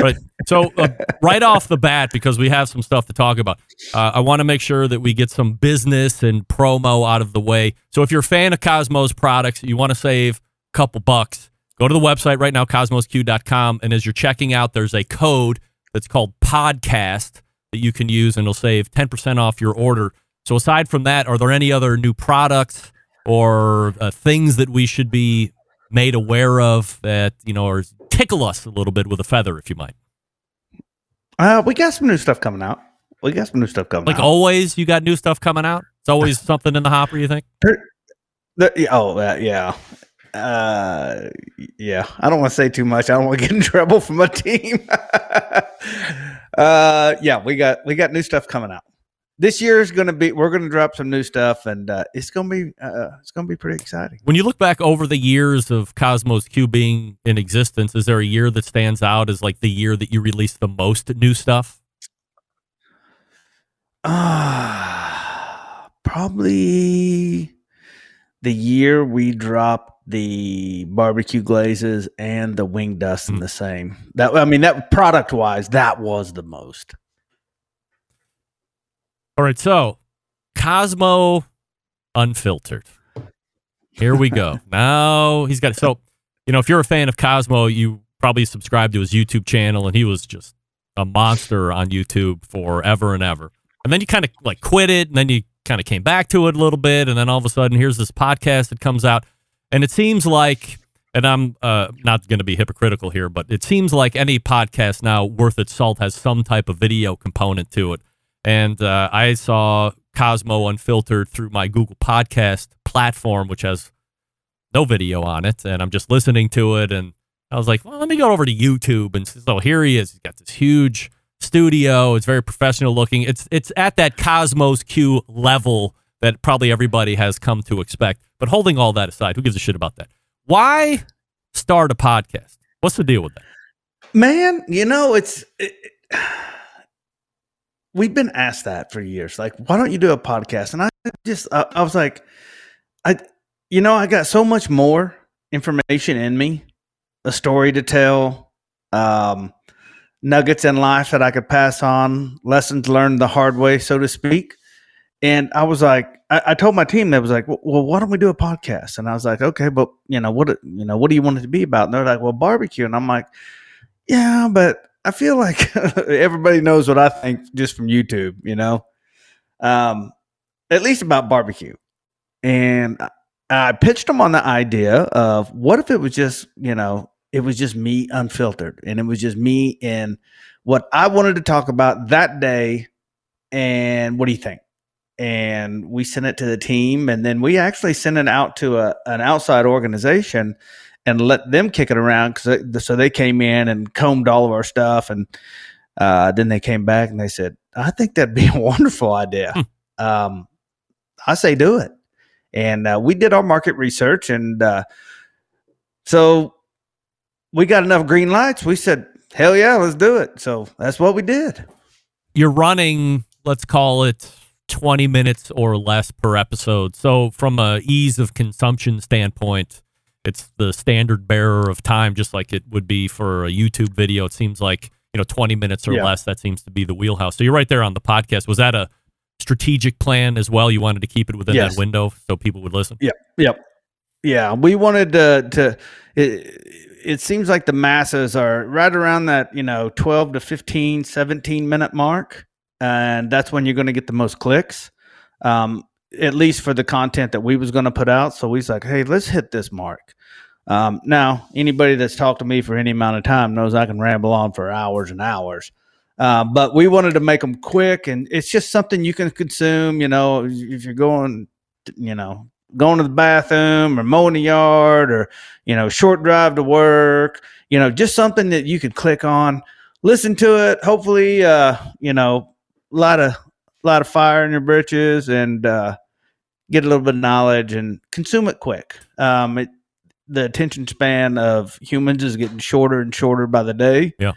Right. So, uh, right off the bat, because we have some stuff to talk about, uh, I want to make sure that we get some business and promo out of the way. So, if you're a fan of Kosmo's products, you want to save a couple bucks, go to the website right now, kosmosq.com, and as you're checking out, there's a code that's called podcast that you can use and it'll save 10% off your order. So aside from that, are there any other new products or uh, things that we should be made aware of that, you know, or tickle us a little bit with a feather if you might? Uh, we got some new stuff coming out. We got some new stuff coming Like out. always you got new stuff coming out? It's always something in the hopper, you think? Oh, uh, yeah. Uh, yeah. I don't want to say too much. I don't want to get in trouble from my team. uh, yeah, we got we got new stuff coming out. This year is going to be. We're going to drop some new stuff, and uh, it's going to be. Uh, it's going to be pretty exciting. When you look back over the years of Kosmo's Q being in existence, is there a year that stands out as like the year that you released the most new stuff? Ah, probably the year we dropped the barbecue glazes and the wing dust in hmm. the same. That I mean, that product wise, that was the most. All right, so Kosmo Unfiltered. Here we go. now he's got so you know if you're a fan of Kosmo, you probably subscribe to his YouTube channel, and he was just a monster on YouTube forever and ever. And then you kind of like quit it, and then you kind of came back to it a little bit, and then all of a sudden here's this podcast that comes out, and it seems like. And I'm uh, not going to be hypocritical here, but it seems like any podcast now worth its salt has some type of video component to it and uh, I saw Kosmo Unfiltered through my Google Podcast platform, which has no video on it, and I'm just listening to it, and I was like, well, let me go over to YouTube, and so here he is. He's got this huge studio. It's very professional looking. It's it's at that Kosmo's Q level that probably everybody has come to expect. But holding all that aside, who gives a shit about that? Why start a podcast? What's the deal with that? Man, you know, it's it, we've been asked that for years. Like, why don't you do a podcast? And I just, I, I was like, I, you know, I got so much more information in me, a story to tell, um, nuggets in life that I could pass on, lessons learned the hard way, so to speak. And I was like, I, I told my team that was like, well, well, why don't we do a podcast? And I was like, okay, but you know what, you know, what do you want it to be about? And they're like, well, barbecue. And I'm like, yeah, but I feel like everybody knows what I think just from YouTube, you know, um, at least about barbecue. And I, I pitched them on the idea of what if it was just, you know, it was just me unfiltered and it was just me and what I wanted to talk about that day. And what do you think? And we sent it to the team, and then we actually sent it out to a, an outside organization and let them kick it around. Cause so they came in and combed all of our stuff. And uh, then they came back and they said, I think that'd be a wonderful idea. Hmm. um, I say do it. And uh, we did our market research. And uh, so we got enough green lights. We said, hell yeah, let's do it. So that's what we did. You're running, let's call it 20 minutes or less per episode. So from a ease of consumption standpoint, it's the standard bearer of time, just like it would be for a YouTube video. It seems like you know 20 minutes or Yeah. less. That seems to be the wheelhouse. So you're right there on the podcast. Was that a strategic plan as well? You wanted to keep it within Yes. that window so people would listen. Yep. Yep. Yeah, we wanted to to it, it seems like the masses are right around that, you know, 12 to 15, 17 minute mark and that's when you're going to get the most clicks. Um at least for the content that we was going to put out. So we's like, "Hey, let's hit this mark." Um, now, anybody that's talked to me for any amount of time knows I can ramble on for hours and hours. Uh, but we wanted to make them quick, and it's just something you can consume. You know, if you're going, you know, going to the bathroom or mowing the yard or you know, short drive to work. You know, just something that you could click on, listen to it. Hopefully, uh, you know, lot of lot of fire in your britches, and uh, get a little bit of knowledge and consume it quick. Um, it, the attention span of humans is getting shorter and shorter by the day. Yeah.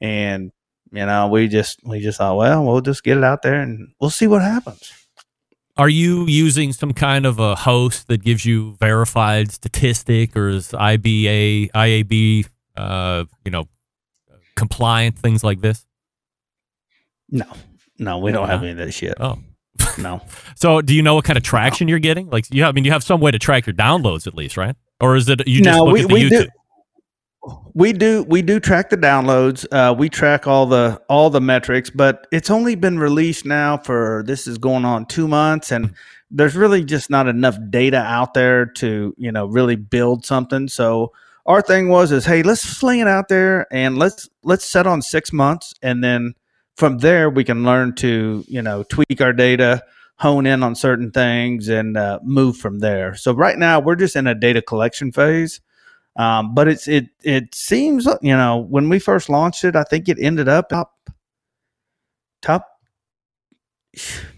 And you know, we just we just thought, well, we'll just get it out there and we'll see what happens. Are you using some kind of a host that gives you verified statistic, or is IBA, IAB, uh, you know, compliant things like this? No, no, we don't have any of that shit. Oh, No. so do you know what kind of traction you're getting? Like, you have, I mean, you have some way to track your downloads at least, right? Or is it you just No, look we- at the we YouTube? do- We do we do track the downloads. Uh, we track all the all the metrics, but it's only been released now for this is going on two months, and there's really just not enough data out there to you know really build something. So our thing was is hey, let's fling it out there and let's let's set on six months, and then from there we can learn to you know tweak our data, hone in on certain things, and uh, move from there. So right now we're just in a data collection phase. Um, but it's it it seems you know when we first launched it, I think it ended up top top.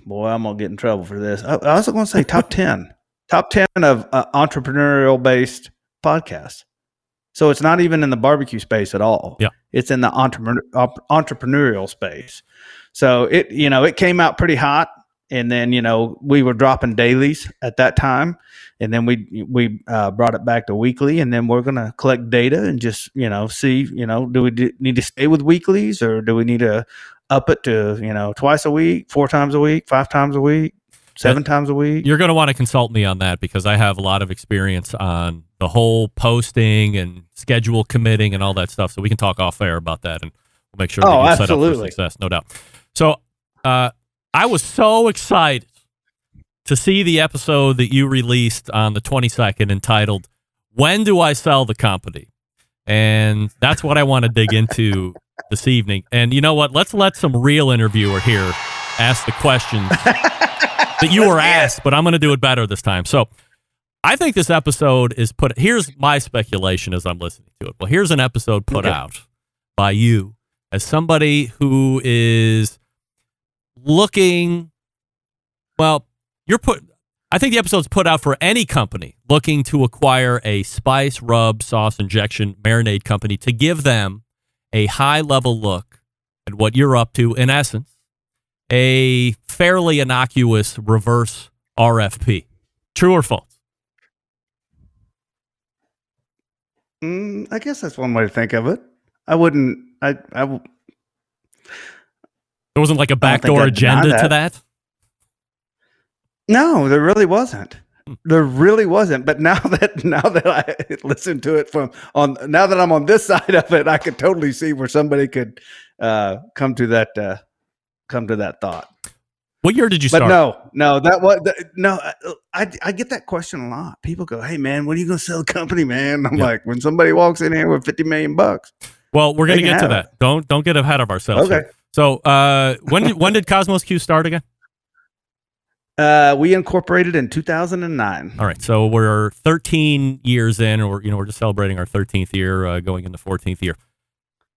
Boy, I'm gonna get in trouble for this. I, I was going to say top ten, top ten of uh, entrepreneurial based podcasts. So it's not even in the barbecue space at all. Yeah. it's in the entrepreneur, entrepreneurial space. So it you know it came out pretty hot, and then you know we were dropping dailies at that time and then we we uh, brought it back to weekly, and then we're gonna collect data and just you know see you know do we d- need to stay with weeklies or do we need to up it to you know twice a week, four times a week, five times a week, seven times a week? You're going to want to consult me on that because I have a lot of experience on the whole posting and schedule committing and all that stuff. So we can talk off air about that and we'll make sure that Oh, you're set up for absolutely. success, no doubt. So uh, I was so excited to see the episode that you released on the 22nd entitled When Do I Sell the Company? And that's what I want to dig into this evening. And you know what? Let's let some real interviewer here ask the questions that you were asked, but I'm going to do it better this time. So I think this episode is put. Here's my speculation as I'm listening to it. Well, here's an episode put Okay. out by you as somebody who is looking. Well, you're put. I think the episode's put out for any company looking to acquire a spice, rub, sauce, injection, marinade company to give them a high level look at what you're up to. In essence, a fairly innocuous reverse RFP. True or false? Mm, I guess that's one way to think of it. I wouldn't. I. I w- There wasn't like a backdoor agenda to that. that. no, there really wasn't. Hmm. There really wasn't. But now that now that I listen to it from on now that I'm on this side of it, I could totally see where somebody could uh, come to that uh, come to that thought. What year did you But start? no, no, that was no. I I get that question a lot. People go, "Hey, man, when are you going to sell the company, man?" I'm Yeah. like, when somebody walks in here with fifty million bucks. Well, we're going to get to that. Don't don't get ahead of ourselves. Okay. here. So, uh, when did when did Kosmo's Q start again? Uh, we incorporated in 2009. All right, so we're 13 years in, or you know, we're just celebrating our 13th year, uh, going into 14th year.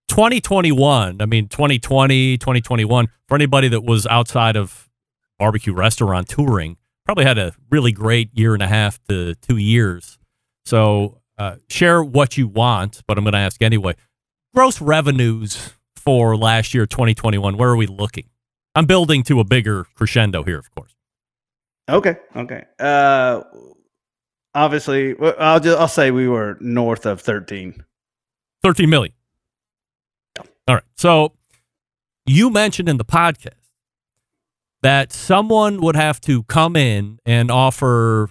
2021. I mean, 2020, 2021. For anybody that was outside of barbecue restaurant touring, probably had a really great year and a half to two years. So, uh, share what you want, but I'm going to ask anyway. Gross revenues for last year, 2021. Where are we looking? I'm building to a bigger crescendo here, of course. Okay, okay. Uh, obviously, I'll just I'll say we were north of 13. 13 million. All right. So you mentioned in the podcast that someone would have to come in and offer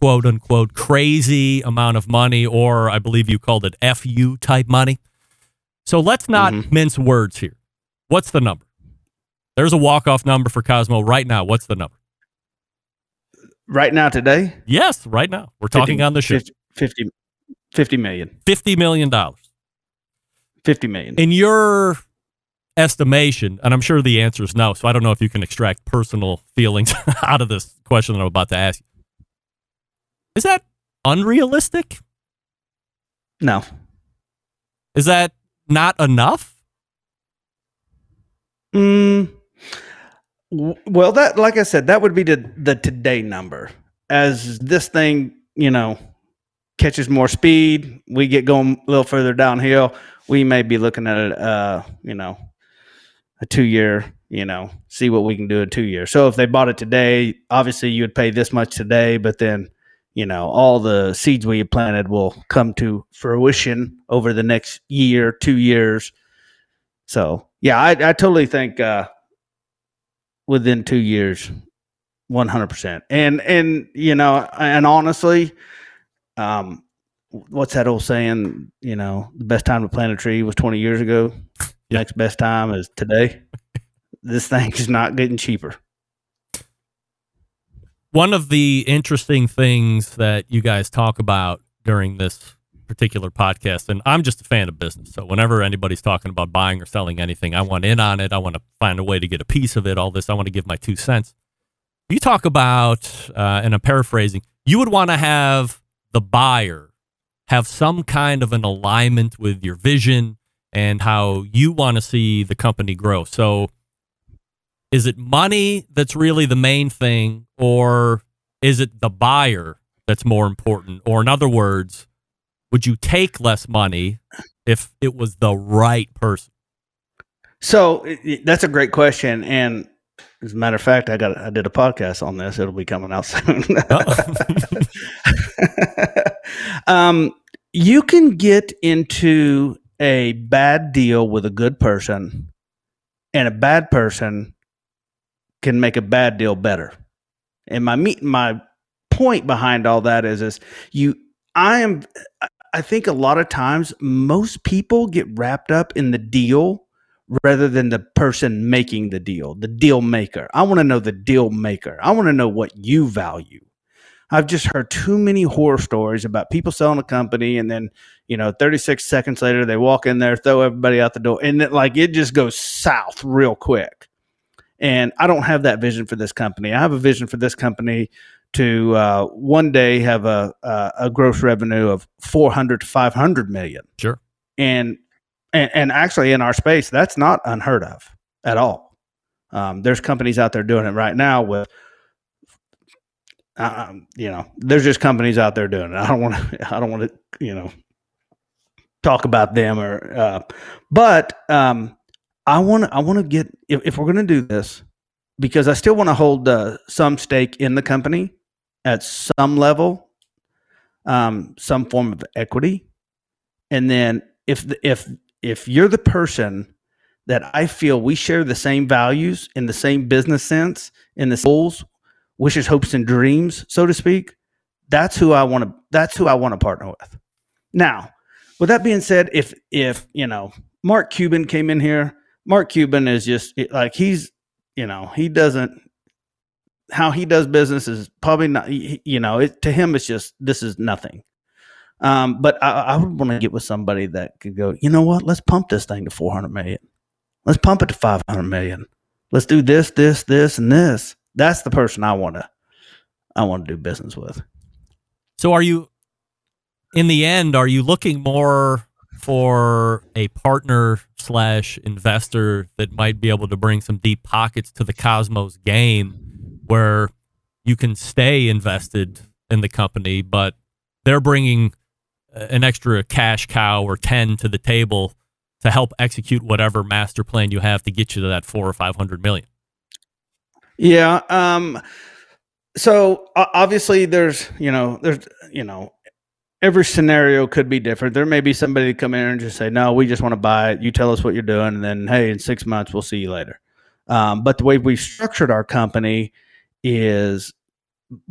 quote unquote crazy amount of money, or I believe you called it FU type money. So let's not Mhm. mince words here. What's the number? There's a walk off number for Kosmo right now. What's the number? Right now, today, Yes, right now. We're talking 50 on the show. 50, 50, 50 million. $50 million. 50 million. in your estimation, and I'm sure the answer is no, so I don't know if you can extract personal feelings out of this question that I'm about to ask. Is that unrealistic? no, Is that not enough? Mm, well, that like I said, that would be the the today number. As this thing, you know, catches more speed, we get going a little further downhill. We may be looking at a, uh, you know, a two year, you know, see what we can do in two years. So if they bought it today, obviously you would pay this much today, but then, you know, all the seeds we planted will come to fruition over the next year, two years. So yeah, I, I totally think uh, within two years, one hundred percent. And and you know, and honestly, um, what's that old saying? You know, the best time to plant a tree was twenty years ago. Yeah. Next best time is today. this thing is not getting cheaper. One of the interesting things that you guys talk about during this particular podcast, and I'm just a fan of business. So whenever anybody's talking about buying or selling anything, I want in on it. I want to find a way to get a piece of it. All this, I want to give my two cents. You talk about, uh, and I'm paraphrasing, you would want to have the buyer have some kind of an alignment with your vision and how you want to see the company grow. So is it money that's really the main thing or is it the buyer that's more important or in other words would you take less money if it was the right person So that's a great question, and as a matter of fact, I got I did a podcast on this. It'll be coming out soon. um, you can get into a bad deal with a good person, and a bad person can make a bad deal better. And my meet my point behind all that is is you I am I- I think a lot of times most people get wrapped up in the deal rather than the person making the deal, the deal maker. I want to know the deal maker. I want to know what you value. I've just heard too many horror stories about people selling a company and then, you know, 36 seconds later they walk in there, throw everybody out the door, and it, like it just goes south real quick. And I don't have that vision for this company. I have a vision for this company to uh, one day have a, a a gross revenue of 400 to 500 million sure and and, and actually in our space that's not unheard of at all um, there's companies out there doing it right now with um, you know there's just companies out there doing it. I don't want to i don't want to you know talk about them or uh, but um i want to i want to get if, if we're going to do this because i still want to hold uh, some stake in the company at some level um some form of equity. And then if the, if if you're the person that i feel we share the same values in the same business sense in the goals wishes hopes and dreams so to speak that's who i want to that's who i want to partner with now with that being said, if if you know Mark Cuban came in here, Mark Cuban is just like he's you know he doesn't how he does business is probably not you know it, to him it's just this is nothing. Um, but I, I would want to get with somebody that could go. You know what? Let's pump this thing to four hundred million. Let's pump it to five hundred million. Let's do this, this, this, and this. That's the person I want to I want to do business with. So are you in the end, are you looking more for a partner slash investor that might be able to bring some deep pockets to the Kosmo's game where you can stay invested in the company, but they're bringing an extra cash cow or 10 to the table to help execute whatever master plan you have to get you to that four or 500 million? Yeah. Um, so obviously there's, you know, there's, you know, every scenario could be different. There may be somebody to come in and just say, "No, we just want to buy it. You tell us what you're doing, and then hey, in six months we'll see you later." Um, but the way we've structured our company is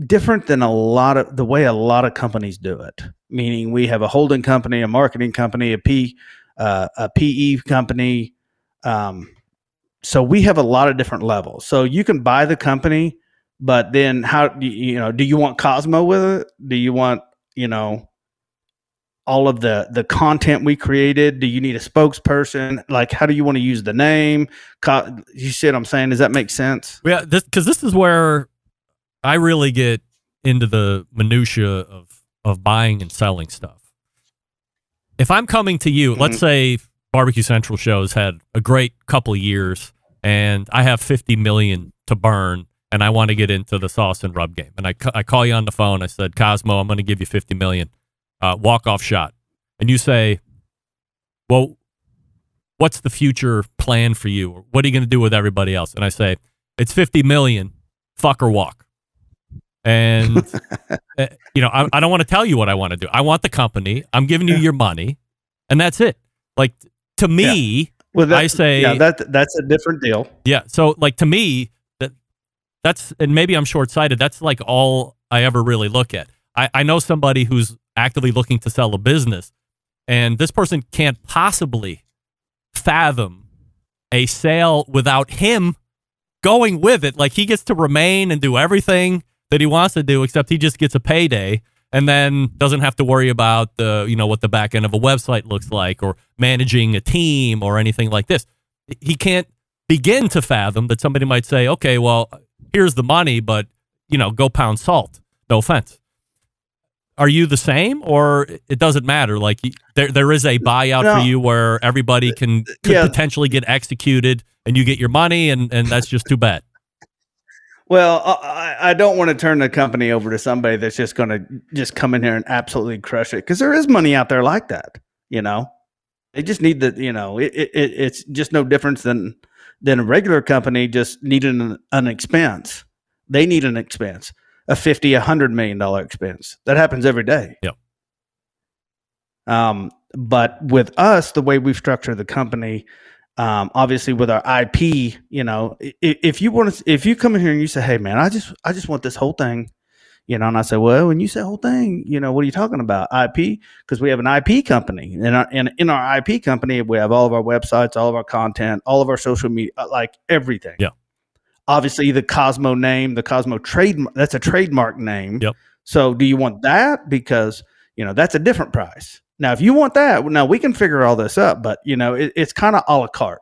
different than a lot of the way a lot of companies do it. Meaning, we have a holding company, a marketing company, a P, uh, a PE company. Um, so we have a lot of different levels. So you can buy the company, but then how do you know? Do you want Kosmo with it? Do you want you know all of the the content we created? Do you need a spokesperson? Like, how do you want to use the name? You see what I'm saying? Does that make sense? Yeah, this because this, this is where I really get into the minutia of of buying and selling stuff. If I'm coming to you, mm-hmm. let's say Barbecue Central shows had a great couple years, and I have 50 million to burn, and I want to get into the sauce and rub game, and I, I call you on the phone. I said, Kosmo, I'm going to give you 50 million uh, walk off shot, and you say, "Well, what's the future plan for you? what are you going to do with everybody else?" And I say, "It's fifty million, fuck or walk." And uh, you know, I, I don't want to tell you what I want to do. I want the company. I'm giving you your money, and that's it. Like to me, yeah. well, that, I say, yeah, that that's a different deal. Yeah. So, like to me, that that's and maybe I'm short sighted. That's like all I ever really look at. I, I know somebody who's actively looking to sell a business. And this person can't possibly fathom a sale without him going with it. Like he gets to remain and do everything that he wants to do, except he just gets a payday and then doesn't have to worry about the, you know, what the back end of a website looks like or managing a team or anything like this. He can't begin to fathom that somebody might say, okay, well, here's the money, but, you know, go pound salt. No offense are you the same or it doesn't matter like there there is a buyout no. for you where everybody can could yeah. potentially get executed and you get your money and and that's just too bad well i, I don't want to turn the company over to somebody that's just going to just come in here and absolutely crush it because there is money out there like that you know? They just need the you know it, it it's just no difference than than a regular company just needing an, an expense. They need an expense a 50 a 100 million dollar expense. That happens every day. Yep. Um, but with us the way we've structured the company um, obviously with our ip you know if, if you want to if you come in here and you say hey man i just i just want this whole thing you know and i say well when you say whole thing you know what are you talking about ip because we have an ip company and in, in, in our ip company we have all of our websites all of our content all of our social media like everything yeah obviously the Kosmo name, the Kosmo trade that's a trademark name. Yep. So do you want that because you know that's a different price. Now, if you want that, now we can figure all this up, but you know it, it's kind of a la carte,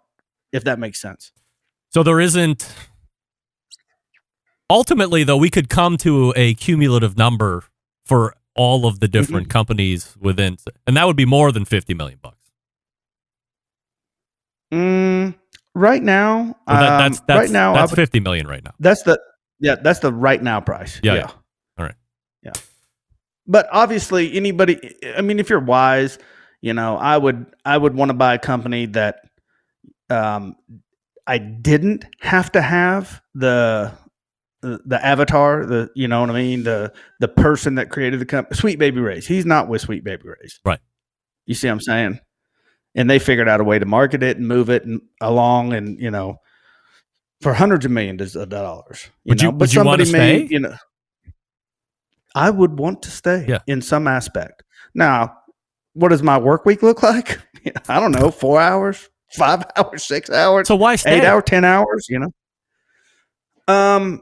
if that makes sense. So there isn't. Ultimately, though, we could come to a cumulative number for all of the different mm-hmm. companies within, and that would be more than fifty million bucks. Mm, right now, well, that, that's, um, that's, right now that's fifty million right now. That's the yeah, that's the right now price. Yeah, yeah. Yeah. But obviously, anybody. I mean, if you're wise, You know, I would I would want to buy a company that um, I didn't have to have the the, the avatar, the you know what I mean, the the person that created the company, Sweet Baby Ray's. He's not with Sweet Baby Ray's. Right. You see what I'm saying? And they figured out a way to market it and move it and, along, and you know, for hundreds of millions of dollars. You Would know, you- would you wanna stay? you know, I would want to stay Yeah. in some aspect. Now, what does my work week look like? I don't know, four hours, five hours, six hours, So why stay? eight hours, ten hours. You know. Um.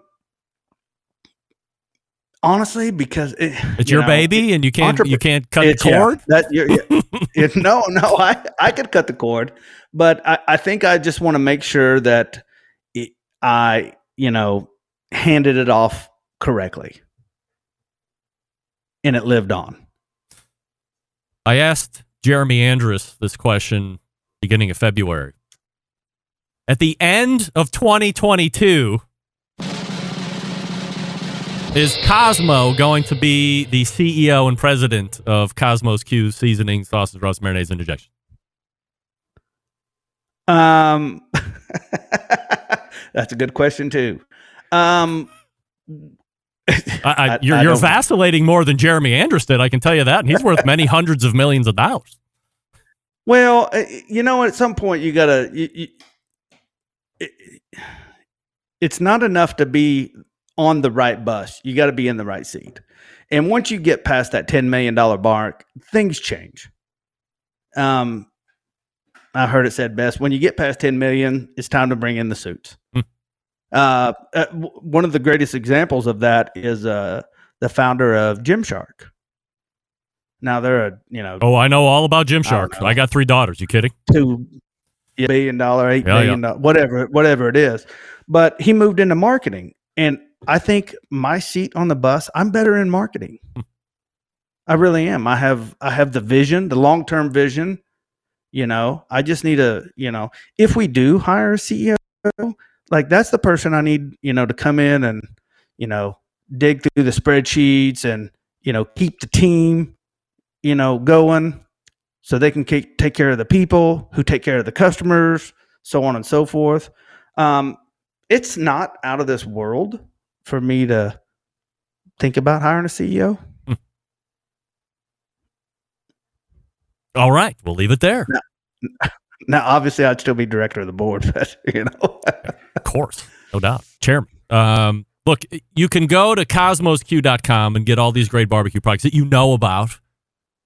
Honestly, because it, It's you your know, baby, and you can't entrep- you can't cut the it's- yeah, cord. that you're, no, no, I I could cut the cord, but I, I think I just want to make sure that it, I you know handed it off correctly, and it lived on. I asked Jeremy Andrus this question beginning of February. At the end of 2022, is Kosmo going to be the CEO and president of Kosmo's Q seasoning, sauces, roast, marinades, and injection? Um, that's a good question too. Um, I, I, you're I you're vacillating more than Jeremy Andrus did. I can tell you that, and he's worth many hundreds of millions of dollars. Well, uh, you know, at some point you gotta. You, you, it, it's not enough to be on the right bus. You got to be in the right seat. And once you get past that ten million dollar mark, things change. Um, I heard it said best: when you get past ten million, it's time to bring in the suits. Hmm. Uh, uh, w- one of the greatest examples of that is uh, the founder of Gymshark. Now they're a you know Oh, I know all about Gymshark. know. I got three daughters. You kidding? two billion dollar, eight Yeah, billion dollar, whatever, whatever it is. But he moved into marketing, and I think my seat on the bus, I'm better in marketing. I really am. I have I have the vision, the long term vision. You know, I just need a you know, if we do hire a CEO, like that's the person I need. You know, to come in and you know dig through the spreadsheets and you know keep the team you know going so they can ke- take care of the people who take care of the customers, so on and so forth. Um, it's not out of this world for me to think about hiring a CEO. All right, we'll leave it there. Now, obviously, I'd still be director of the board, but you know, Of course, no doubt. Chairman. Um, look, you can go to kosmosq.com and get all these great barbecue products that you know about.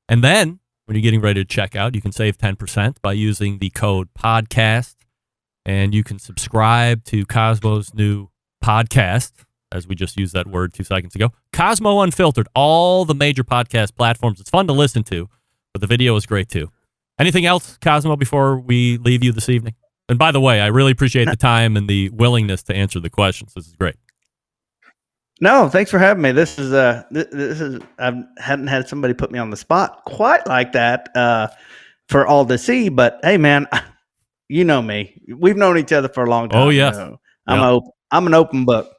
And then when you're getting ready to check out, you can save 10% by using the code podcast. And you can subscribe to Kosmo's new podcast, as we just used that word two seconds ago. Kosmo Unfiltered, all the major podcast platforms. It's fun to listen to, but the video is great too. Anything else, Kosmo, before we leave you this evening? And by the way, I really appreciate the time and the willingness to answer the questions. This is great. no, thanks for having me. This is uh, this, this is I hadn't had somebody put me on the spot quite like that uh, for all to see. But hey, man, you know me. We've known each other for a long time. Oh, yes. know. I'm Yeah. op- I'm an open book.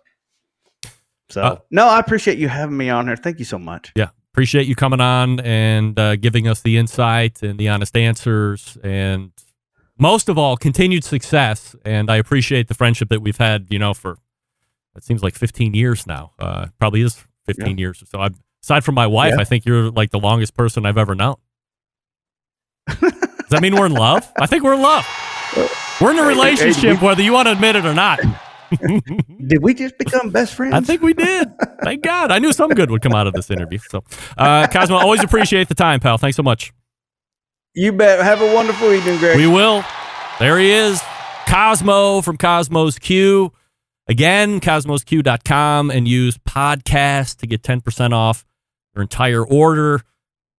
So Uh, no, I appreciate you having me on here. Thank you so much. Yeah. Appreciate you coming on and uh, giving us the insight and the honest answers. And most of all, continued success. And I appreciate the friendship that we've had, you know, for it seems like 15 years now. Uh, probably is 15 years or so. I, aside from my wife, Yeah. I think you're like the longest person I've ever known. Does that mean we're in love? I think we're in love. We're in a relationship, whether you want to admit it or not. Did we just become best friends? I think we did. Thank God. I knew something good would come out of this interview. So, uh, Kosmo, always appreciate the time, pal. Thanks so much. you bet. Have a wonderful evening, Greg. We will. There he is, Kosmo from Kosmo's Q. Again, kosmosq.com and use podcast to get 10% off your entire order.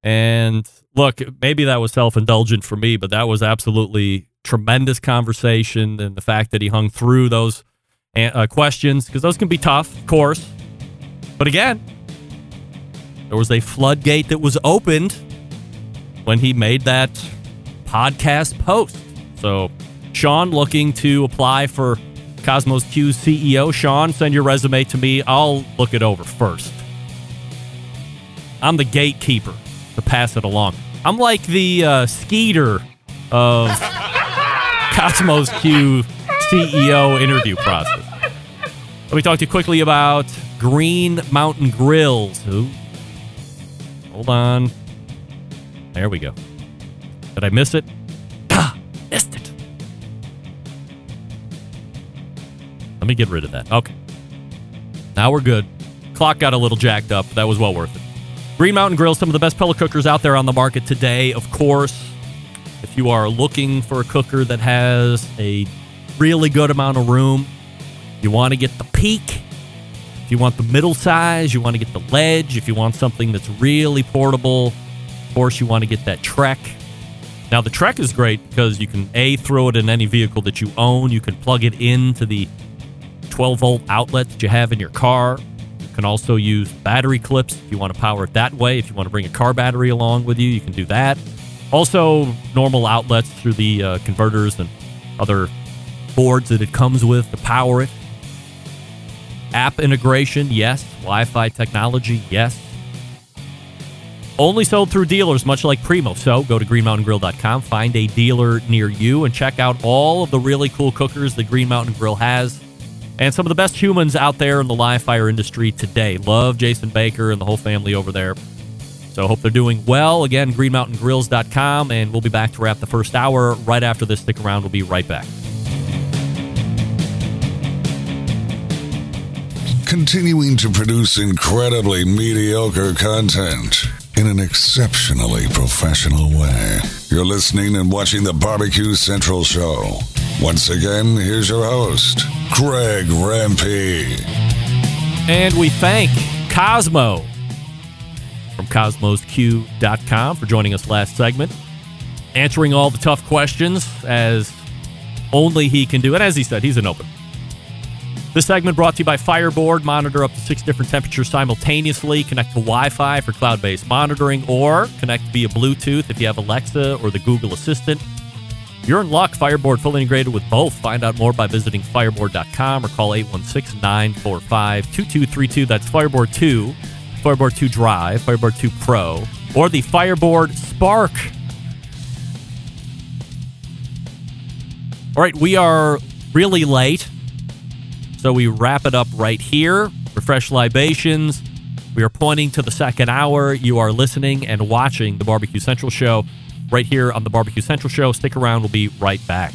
And look, maybe that was self indulgent for me, but that was absolutely tremendous conversation. And the fact that he hung through those uh, questions, because those can be tough, of course. But again, there was a floodgate that was opened when he made that podcast post. So, Sean looking to apply for Kosmo's Q's CEO. Sean, send your resume to me. I'll look it over first. I'm the gatekeeper to pass it along. I'm like the uh, Skeeter of Kosmo's Q CEO interview process. Let me talk to you quickly about Green Mountain Grills. Ooh. Hold on. There we go. Did I miss it? Ah, missed it. Let me get rid of that. Okay. Now we're good. Clock got a little jacked up. But that was well worth it. Green Mountain Grill, some of the best pellet cookers out there on the market today, of course. If you are looking for a cooker that has a really good amount of room, you want to get the peak. If you want the middle size, you want to get the ledge. If you want something that's really portable, of course, you want to get that Trek. Now, the Trek is great because you can A, throw it in any vehicle that you own. You can plug it into the 12 volt outlet that you have in your car. You can also use battery clips if you want to power it that way. If you want to bring a car battery along with you, you can do that. Also, normal outlets through the uh, converters and other boards that it comes with to power it. App integration, yes. Wi Fi technology, yes. Only sold through dealers, much like Primo. So go to greenmountaingrill.com, find a dealer near you, and check out all of the really cool cookers the Green Mountain Grill has. And some of the best humans out there in the live fire industry today. Love Jason Baker and the whole family over there. So hope they're doing well. Again, greenmountaingrills.com, and we'll be back to wrap the first hour right after this. Stick around, we'll be right back. Continuing to produce incredibly mediocre content in an exceptionally professional way. You're listening and watching the Barbecue Central Show. Once again, here's your host, Greg Rempe. And we thank Kosmo from kosmosq.com for joining us last segment, answering all the tough questions as only he can do. And as he said, he's an open. This segment brought to you by Fireboard. Monitor up to six different temperatures simultaneously. Connect to Wi Fi for cloud based monitoring or connect via Bluetooth if you have Alexa or the Google Assistant. You're in luck. Fireboard fully integrated with both. Find out more by visiting fireboard.com or call 816 945 2232. That's Fireboard 2, Fireboard 2 Drive, Fireboard 2 Pro, or the Fireboard Spark. All right, we are really late. So we wrap it up right here. Refresh libations. We are pointing to the second hour. You are listening and watching the Barbecue Central Show right here on the Barbecue Central Show. Stick around. We'll be right back.